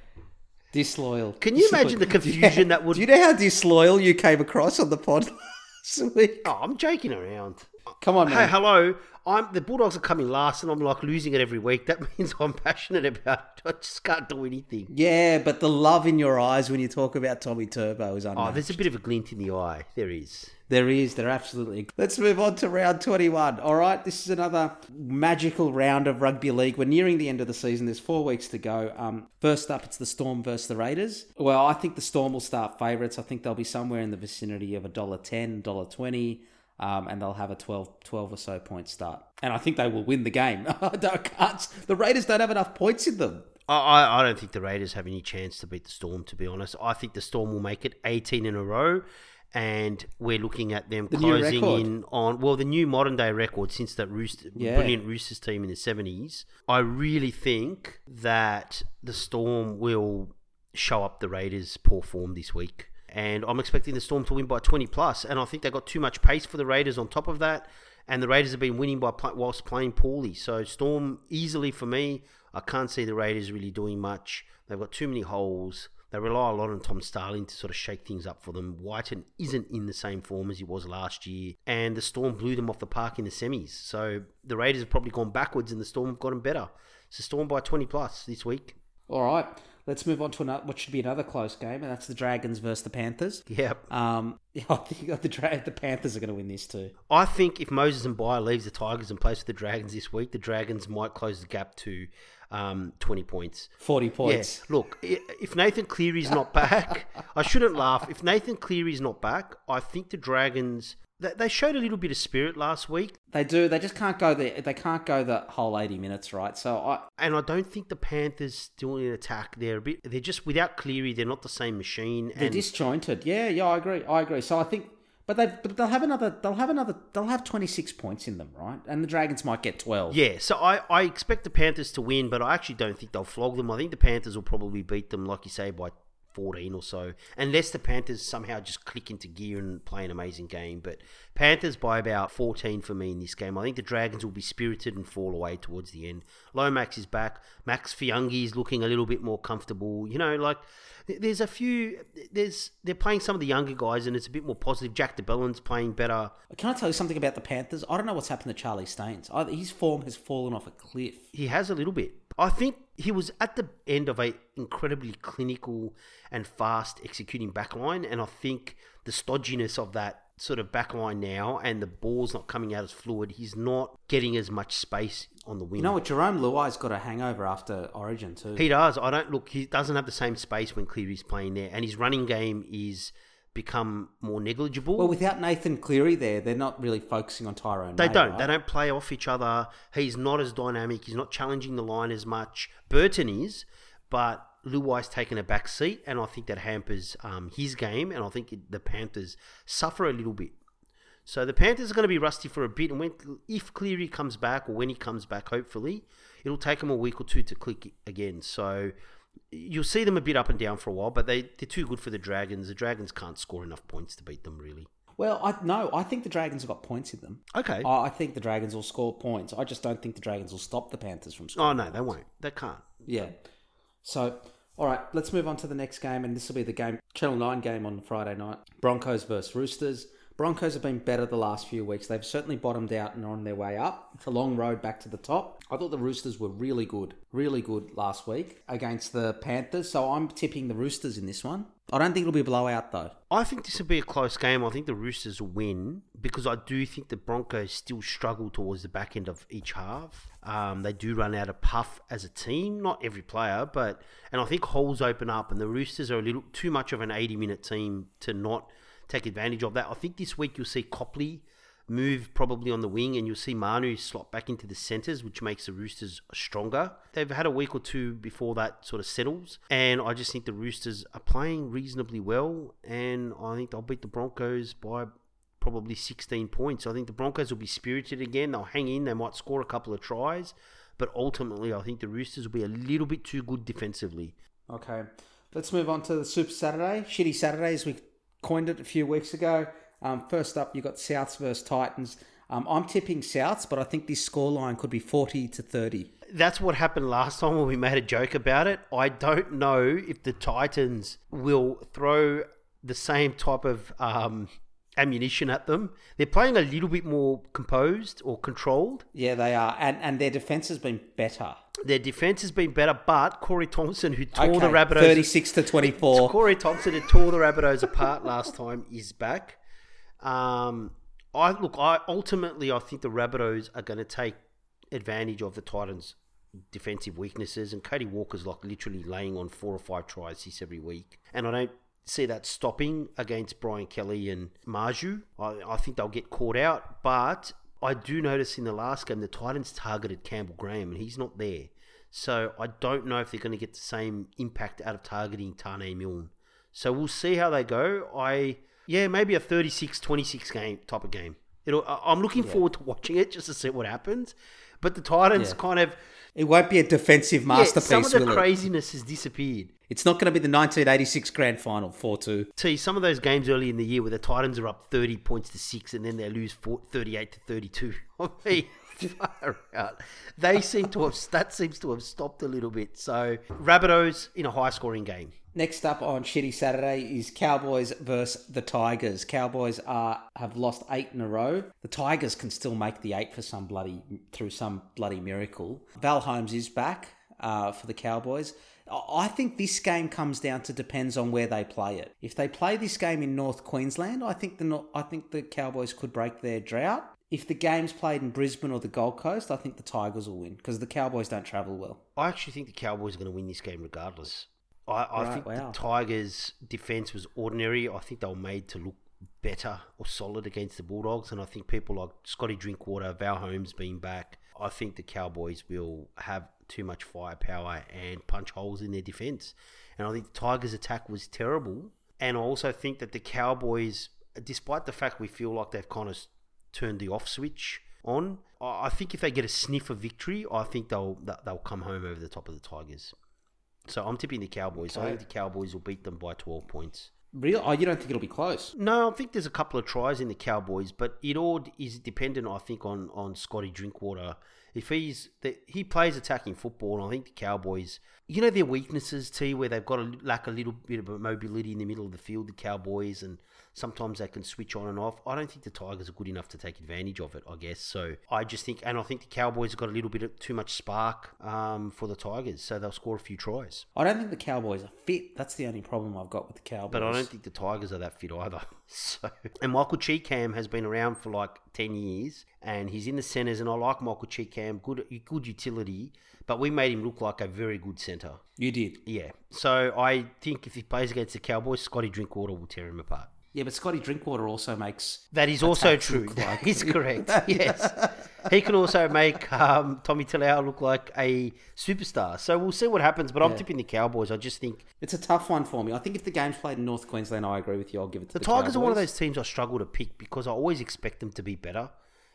disloyal. Can you imagine the confusion that would- Do you know how disloyal you came across on the pod last week? oh, I'm joking around. Come on, Hey, man. hello. I'm the Bulldogs are coming last, and I'm like losing it every week. That means I'm passionate about. It. I just can't do anything. Yeah, but the love in your eyes when you talk about Tommy Turbo is unmatched. Oh, there's a bit of a glint in the eye. There is. There is, there absolutely. Let's move on to round 21. All right, this is another magical round of rugby league. We're nearing the end of the season. There's four weeks to go. Um, first up, it's the Storm versus the Raiders. Well, I think the Storm will start favourites. I think they'll be somewhere in the vicinity of $1.10, $1.20. Um, and they'll have a 12, 12 or so point start. And I think they will win the game. The Raiders don't have enough points in them. I I don't think the Raiders have any chance to beat the Storm. To be honest, I think the Storm will make it 18 in a row, and we're looking at them The closing in on well the new modern day record since that Rooster, Yeah. brilliant Roosters team in the 70s. I really think that the Storm will show up the Raiders' poor form this week. And I'm expecting the Storm to win by 20 plus. plus, and I think they got too much pace for the Raiders on top of that. And the Raiders have been winning by whilst playing poorly. So Storm easily for me. I can't see the Raiders really doing much. They've got too many holes. They rely a lot on Tom Starling to sort of shake things up for them. Wighton isn't in the same form as he was last year, and the Storm blew them off the park in the semis. So the Raiders have probably gone backwards, and the Storm have gotten better. So Storm by 20 plus this week. All right, let's move on to another, what should be another close game, and that's the Dragons versus the Panthers. Yep. Um, I think the Dra- the Panthers are going to win this too. I think if Moses and Bayer leaves the Tigers and plays for the Dragons this week, the Dragons might close the gap to um, 20 points. 40 points. Yeah, look, if Nathan Cleary's not back, I shouldn't laugh. If Nathan Cleary's not back, I think the Dragons. They they showed a little bit of spirit last week, They do. They just can't go the. They can't go the whole 80 minutes, right? So I. and I don't think the Panthers still in attack. They're a bit. They're just without Cleary. They're not the same machine. They're disjointed. Yeah, yeah, I agree. I agree. So I think, but they, but they'll have another. They'll have another. They'll have twenty six points in them, right? And the Dragons might get twelve. yeah, so I, I expect the Panthers to win, but I actually don't think they'll flog them. I think the Panthers will probably beat them, like you say, by 14 or so, unless the Panthers somehow just click into gear and play an amazing game. But Panthers by about 14 for me in this game. I think the Dragons will be spirited and fall away towards the end. Lomax is back. Max Feagai is looking a little bit more comfortable. You know, like there's a few. There's they're playing some of the younger guys, and it's a bit more positive. Jack de Belin's playing better. Can I tell you something about the Panthers? I don't know what's happened to Charlie Staines. I, his form has fallen off a cliff. He has a little bit. I think he was at the end of a incredibly clinical and fast executing backline, and I think the stodginess of that sort of backline now and the ball's not coming out as fluid. He's not getting as much space on the wing. You know what? Jarome Luai's got a hangover after Origin too. he does. I don't look. He doesn't have the same space when Cleary's playing there, and his running game is become more negligible. well, without Nathan Cleary there, they're not really focusing on Tyrone. They May, don't. right? They don't play off each other. He's not as dynamic. He's not challenging the line as much. Burton is, but Luai's taken a back seat, and I think that hampers um, his game. And I think it, the Panthers suffer a little bit. So the Panthers are going to be rusty for a bit, and when if Cleary comes back or when he comes back, hopefully, it'll take them a week or two to click again. So you'll see them a bit up and down for a while, but they they're too good for the Dragons. The Dragons can't score enough points to beat them, really. Well, I no, I think the Dragons have got points in them. Okay. I I think the Dragons will score points. I just don't think the Dragons will stop the Panthers from scoring. Oh no, they won't. They can't. Yeah. So, all right, let's move on to the next game, and this will be the game Channel Nine game on Friday night. Broncos versus Roosters. Broncos have been better the last few weeks. They've certainly bottomed out and are on their way up. It's a long road back to the top. I thought the Roosters were really good, really good last week against the Panthers. So I'm tipping the Roosters in this one. I don't think it'll be a blowout though. I think this will be a close game. I think the Roosters win because I do think the Broncos still struggle towards the back end of each half. Um, they do run out of puff as a team, not every player, but and I think holes open up, and the Roosters are a little too much of an eighty-minute team to not take advantage of that. I think this week you'll see Copley move probably on the wing, and you'll see Manu slot back into the centres, which makes the Roosters stronger. They've had a week or two before that sort of settles, and I just think the Roosters are playing reasonably well, and I think they'll beat the Broncos by probably 16 points. I think the Broncos will be spirited again. They'll hang in. They might score a couple of tries, but ultimately, I think the Roosters will be a little bit too good defensively. Okay, let's move on to the Super Saturday. Shitty Saturday, as we coined it a few weeks ago. Um, first up, you've got Souths versus Titans. Um, I'm tipping Souths, but I think this scoreline could be 40 to 30. That's what happened last time when we made a joke about it. I don't know if the Titans will throw the same type of um, ammunition at them. They're playing a little bit more composed or controlled. Yeah, they are, and and their defense has been better. Their defense has been better, but Corey Thompson, who tore the Okay, Rabbitohs, 36 to 24. Corey Thompson, who tore the Rabbitohs apart last time, is back. Um, I look. I ultimately, I think the Rabbitohs are going to take advantage of the Titans' defensive weaknesses, and Cody Walker's like literally laying on four or five tries this every week, and I don't see that stopping against Brian Kelly and Marju. I, I think they'll get caught out, but I do notice in the last game the Titans targeted Campbell Graham, and he's not there. So I don't know if they're going to get the same impact out of targeting Taane Milne. So we'll see how they go. I yeah, maybe a 36-26 game type of game. It'll, I'm looking forward to watching it just to see what happens. But the Titans Yeah. kind of It won't be a defensive yeah, masterpiece, some of the will it? craziness has disappeared. It's not going to be the 1986 grand final 4 2. See, some of those games early in the year where the Titans are up 30 points to 6 and then they lose 4, 38 to 32. I mean, far out. They seem to have, that seems to have stopped a little bit. So, Rabbitohs in a high scoring game. Next up on Shitty Saturday is Cowboys versus the Tigers. Cowboys are have lost eight in a row. The Tigers can still make the eight for some bloody through some bloody miracle. Val Holmes is back uh, for the Cowboys. I- think this game comes down to depends on where they play it. If they play this game in North Queensland, I think the I think the Cowboys could break their drought. If the game's played in Brisbane or the Gold Coast, I think the Tigers will win because the Cowboys don't travel well. I actually think the Cowboys are going to win this game regardless. I, I Right, think wow. the Tigers' defense was ordinary. I think they were made to look better or solid against the Bulldogs, and I think people like Scotty Drinkwater, Val Holmes being back, I think the Cowboys will have too much firepower and punch holes in their defense. And I think the Tigers' attack was terrible. And I also think that the Cowboys, despite the fact we feel like they've kind of turned the off switch on, I think if they get a sniff of victory, I think they'll they'll come home over the top of the Tigers. So I'm tipping the Cowboys. I think the Cowboys will beat them by 12 points. Real? Oh, you don't think it'll be close? No, I think there's a couple of tries in the Cowboys, but it all is dependent, I think, on on Scotty Drinkwater. If he's that he plays attacking football, and I think the Cowboys, you know, their weaknesses, T, where they've got a lack a little bit of mobility in the middle of the field. The Cowboys, and sometimes they can switch on and off. I don't think the Tigers are good enough to take advantage of it. I guess so. I just think, and I think the Cowboys have got a little bit of too much spark um, for the Tigers, so they'll score a few tries. I don't think the Cowboys are fit. That's the only problem I've got with the Cowboys. But I don't think the Tigers are that fit either. So, and Michael Chee-Kam has been around for like ten years, and he's in the centres. And I like Michael Chee-Kam, good good utility. But we made him look like a very good centre. you did. Yeah. So I think if he plays against the Cowboys, Scotty Drinkwater will tear him apart. Yeah, but Scotty Drinkwater also makes. That is also true. like- That is correct. yes. He can also make um, Tommy Talau look like a superstar. So we'll see what happens. But I'm tipping the Cowboys. I just think It's a tough one for me. I think if the game's played in North Queensland, I agree with you. I'll give it to The the, Tigers are one of those teams I struggle to pick because I always expect them to be better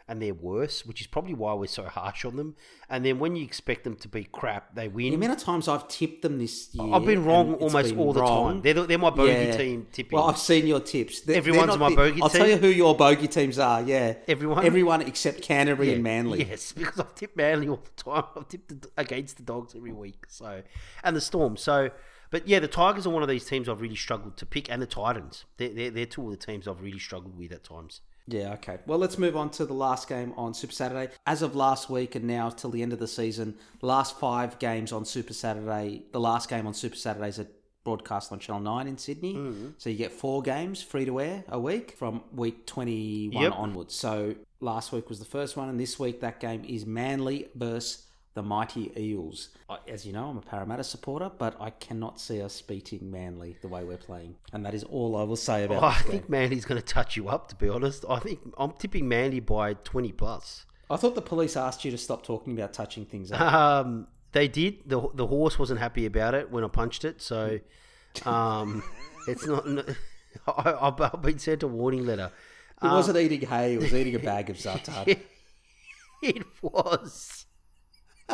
and they're worse, which is probably why we're so harsh on them. And then when you expect them to be crap, they win. The amount of times I've tipped them this year, I've been wrong almost been all the wrong. time. They're, the- they're my bogey Yeah. team tipping. Well, I've seen your tips. They're- Everyone's they're my the- bogey I'll tell you who your bogey teams are. Yeah, Everyone? everyone except Canterbury Yeah, and Manly. Yes, because I've tipped Manly all the time. I've tipped against the Dogs every week. So, and the Storm. So, but yeah, the Tigers are one of these teams I've really struggled to pick, and the Titans. They're, they're, they're two of the teams I've really struggled with at times. Yeah, okay. Well, let's move on to the last game on Super Saturday. As of last week and now till the end of the season, last five games on Super Saturday, the last game on Super Saturdays are broadcast on Channel 9 in Sydney. Mm-hmm. So you get four games free to air a week from week 21 Yep. onwards. So last week was the first one, and this week that game is Manly versus the Mighty Eels. As you know, I'm a Parramatta supporter, but I cannot see us beating Manly the way we're playing. And that is all I will say about Oh, I think Manly's going to touch you up, to be honest. I think I'm tipping Manly by 20 plus. I thought the police asked you to stop talking about touching things up. Um, they did. The the horse wasn't happy about it when I punched it, so um, it's not. I, I've I've been sent a warning letter. He wasn't eating hay, he was eating a bag of Zartan. It was.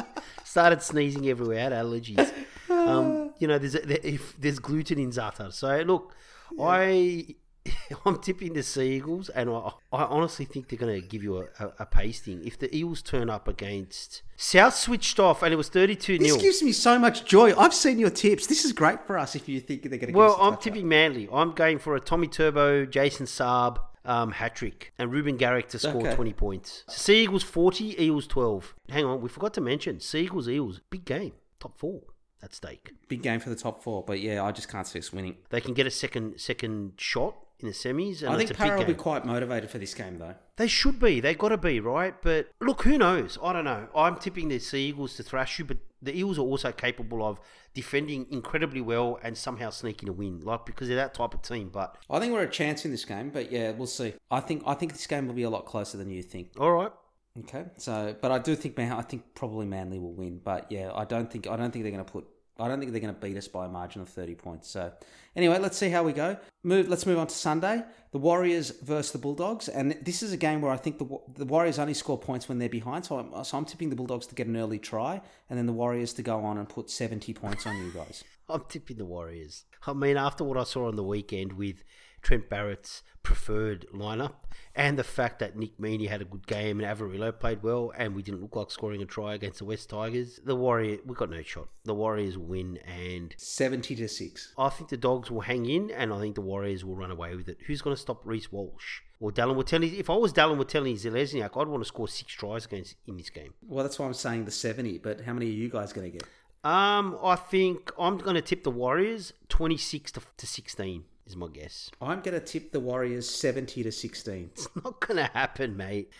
Started sneezing everywhere, had allergies. Um, you know, there's if there's gluten in za'atar. So look, I I'm tipping the Seagulls, and I, I honestly think they're going to give you a, a, a pasting. If the Eels turn up against South, switched off, and it was 32 This gives me so much joy. I've seen your tips. This is great for us if you think they're going to Well, give us a I'm tipping Manly. I'm going for a Tommy Turbo, Jason Saab um, hat trick, and Reuben Garrick to score Okay. 20 points. Sea Eagles 40, Eagles 12. Hang on, we forgot to mention Sea Eagles, Eagles, big game, top four at stake. Big game for the top four, but yeah, I just can't see us winning. They can get a second second shot in the semis, and I think Para will be quite motivated for this game, though. They should be. They got to be right. But look, who knows? I don't know. I'm tipping the Sea Eagles to thrash you, but the Eels are also capable of defending incredibly well and somehow sneaking a win, like because they're that type of team. But I think we're a chance in this game, but yeah, we'll see. I think I think this game will be a lot closer than you think. all right. Okay, so but I do think Man, I think probably Manly will win, but yeah, I don't think I don't think they're going to put. I don't think they're going to beat us by a margin of thirty points. So Anyway, let's see how we go. Move. Let's move on to Sunday. The Warriors versus the Bulldogs, and this is a game where I think the the Warriors only score points when they're behind. So I'm, so I'm tipping the Bulldogs to get an early try, and then the Warriors to go on and put 70 points on you guys. I'm tipping the Warriors. I mean, after what I saw on the weekend with Trent Barrett's preferred lineup and the fact that Nick Meaney had a good game and Averillo played well and we didn't look like scoring a try against the West Tigers, the Warrior we got no shot. The Warriors win and 70 to six. I think the Dogs will hang in and I think the Warriors will run away with it. Who's going to stop Reece Walsh? Or Dallin Watene? If I was Dallin Watene-Zelezniak, I'd want to score six tries against in this game. Well, that's why I'm saying the 70. But how many are you guys going to get? Um, I think I'm going to tip the Warriors 26 to, to 16 is my guess. I'm going to tip the Warriors 70 to 16. It's not going to happen, mate.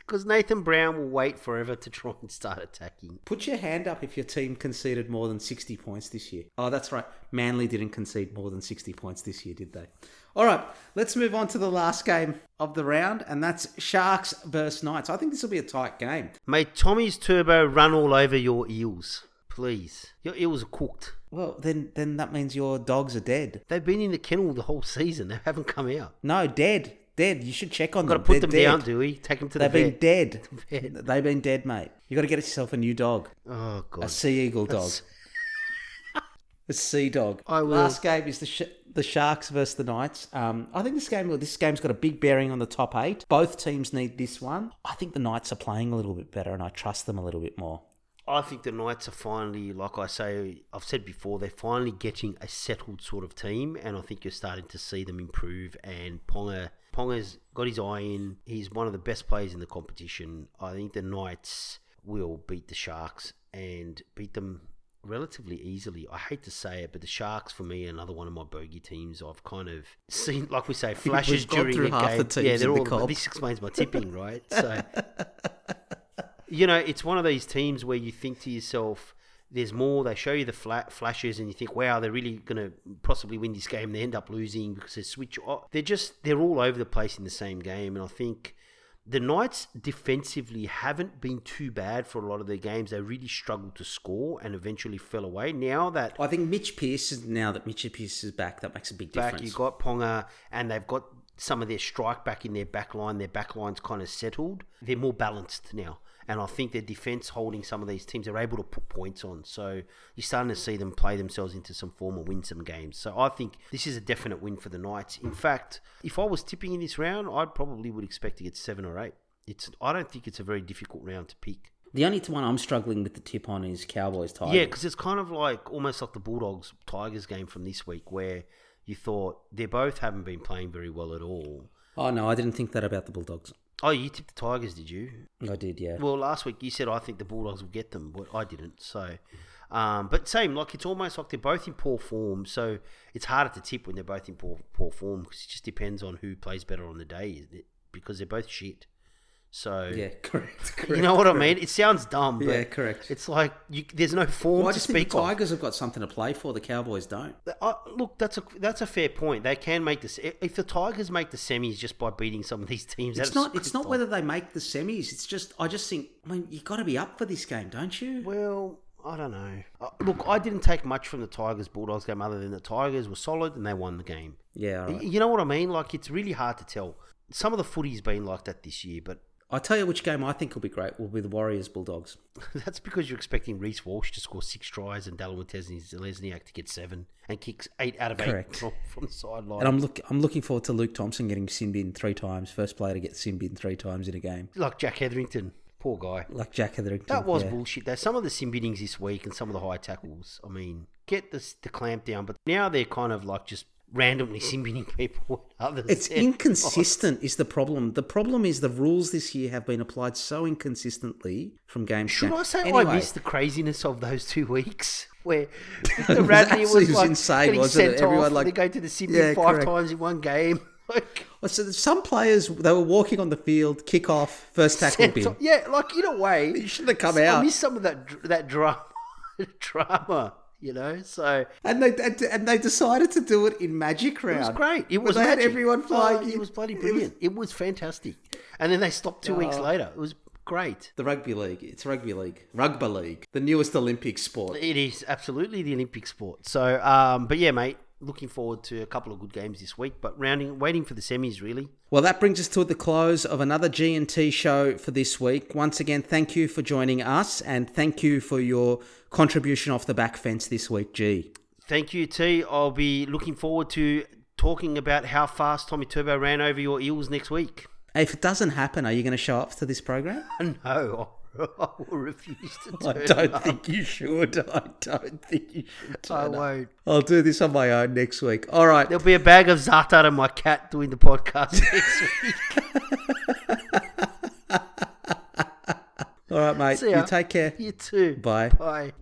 Because Nathan Brown will wait forever to try and start attacking. Put your hand up if your team conceded more than 60 points this year. Oh, that's right. Manly didn't concede more than 60 points this year, did they? All right, let's move on to the last game of the round, and that's Sharks versus Knights. I think this will be a tight game. May Tommy's turbo run all over your eels. Please. Your eels are cooked. Well, then then that means your dogs are dead. They've been in the kennel the whole season. They haven't come out. No, dead. Dead. You should check on them. Got to put They're them dead. down, Dewey. Take them to They've the been vet. dead. Vet. They've been dead, mate. You got to get yourself a new dog. Oh, God. A sea eagle dog. That's- A sea dog. I will. Last game is the sh- the Sharks versus the Knights. Um, I think this game this game's got a big bearing on the top eight. Both teams need this one. I think the Knights are playing a little bit better, and I trust them a little bit more. I think the Knights are finally, like I say, I've said before, they're finally getting a settled sort of team, and I think you're starting to see them improve. And Ponga, Ponga's got his eye in. He's one of the best players in the competition. I think the Knights will beat the Sharks and beat them relatively easily. I hate to say it, but the Sharks for me are another one of my bogey teams. I've kind of seen, like we say, flashes during a half game. the teams yeah, they're the all. comp. This explains my tipping, right? So you know, it's one of these teams where you think to yourself, there's more. They show you the flat flashes, and you think, wow, they're really going to possibly win this game. They end up losing because they switch. off. They're just they're all over the place in the same game, and I think the Knights defensively haven't been too bad for a lot of their games. They really struggled to score and eventually fell away. Now that I think Mitch Pearce is now that Mitch Pearce is back, that makes a big back. difference. You've got Ponga, and they've got some of their strike back in their back line. Their back line's kind of settled. They're more balanced now. And I think their defense holding some of these teams, they're able to put points on. So you're starting to see them play themselves into some form and win some games. So I think this is a definite win for the Knights. In fact, if I was tipping in this round, I probably would expect to get seven or eight. It's I don't think it's a very difficult round to pick. the only one I'm struggling with the tip on is Cowboys Tigers. Yeah, because it's kind of like almost like the Bulldogs Tigers game from this week, where you thought they both haven't been playing very well at all. Oh no, I didn't think that about the Bulldogs. Oh, you tipped the Tigers, did you? I did, yeah. Well, last week you said I think the Bulldogs will get them, but I didn't. So, um, but same, like it's almost like they're both in poor form. So it's harder to tip when they're both in poor poor form because it just depends on who plays better on the day, isn't it? Because they're both shit. So yeah, correct. correct you know what I mean? It sounds dumb, but Yeah, correct. It's like you, there's no form Well, I to just think speak the of. Tigers have got something to play for. The Cowboys don't. Uh, look, that's a that's a fair point. They can make this. If the Tigers make the semis just by beating some of these teams, It's not. It's not whether they make the semis. It's just. I just think. I mean, you got to be up for this game, don't you? Well, I don't know. Uh, look, I didn't take much from the Tigers Bulldogs game other than the Tigers were solid and they won the game. Yeah. Right. You know what I mean? Like it's really hard to tell. Some of the footy's been like that this year, but I tell you which game I think will be great. Will be the Warriors Bulldogs. that's because you're expecting Reece Walsh to score six tries and Dallin Zelezniak to get seven and kicks eight out of eight Correct. from, from the sideline. And I'm look. I'm looking forward to Luke Thompson getting sin bin three times. First player to get sin bin three times in a game, like Jack Hetherington, poor guy. like Jack Hetherington. That was yeah. bullshit. Though some of the sin binnings this week and some of the high tackles. I mean, get the the clamp down, but now they're kind of like just randomly sin binning people. Others, It's inconsistent is the problem. The problem is the rules this year have been applied so inconsistently from game to Should game. I say Anyway, I missed the craziness of those two weeks where the Radley was it was like insane, getting wasn't it? sent Everyone, off, like- they go to the Sydney Yeah, five correct. times in one game. Like, oh, So some players they were walking on the field, kick off, first tackle bin. off- yeah, like in a way, You shouldn't have come I out. missed some of that that drama, drama. You know, so And they and, they decided to do it in Magic Round. It was great. It was they had magic. everyone Oh, flying. it was bloody brilliant. It was fantastic. And then they stopped two weeks Oh. later. It was great. The rugby league. It's rugby league. Rugby league. The newest Olympic sport. It is absolutely the Olympic sport. So, um, but yeah, mate, looking forward to a couple of good games this week. But rounding, waiting for the semis really. Well, that brings us to the close of another G&T show for this week. Once again, thank you for joining us and thank you for your contribution off the back fence this week, G. Thank you, T. I'll be looking forward to talking about how fast Tommy Turbo ran over your Eels next week. If it doesn't happen, are you going to show up to this program? No, I will refuse to do I don't up. think you should. I don't think you should. I turn up. won't. I'll do this on my own next week. All right. There'll be a bag of Za'atar and my cat doing the podcast next week. All right, mate. See ya. You take care. You too. Bye. Bye.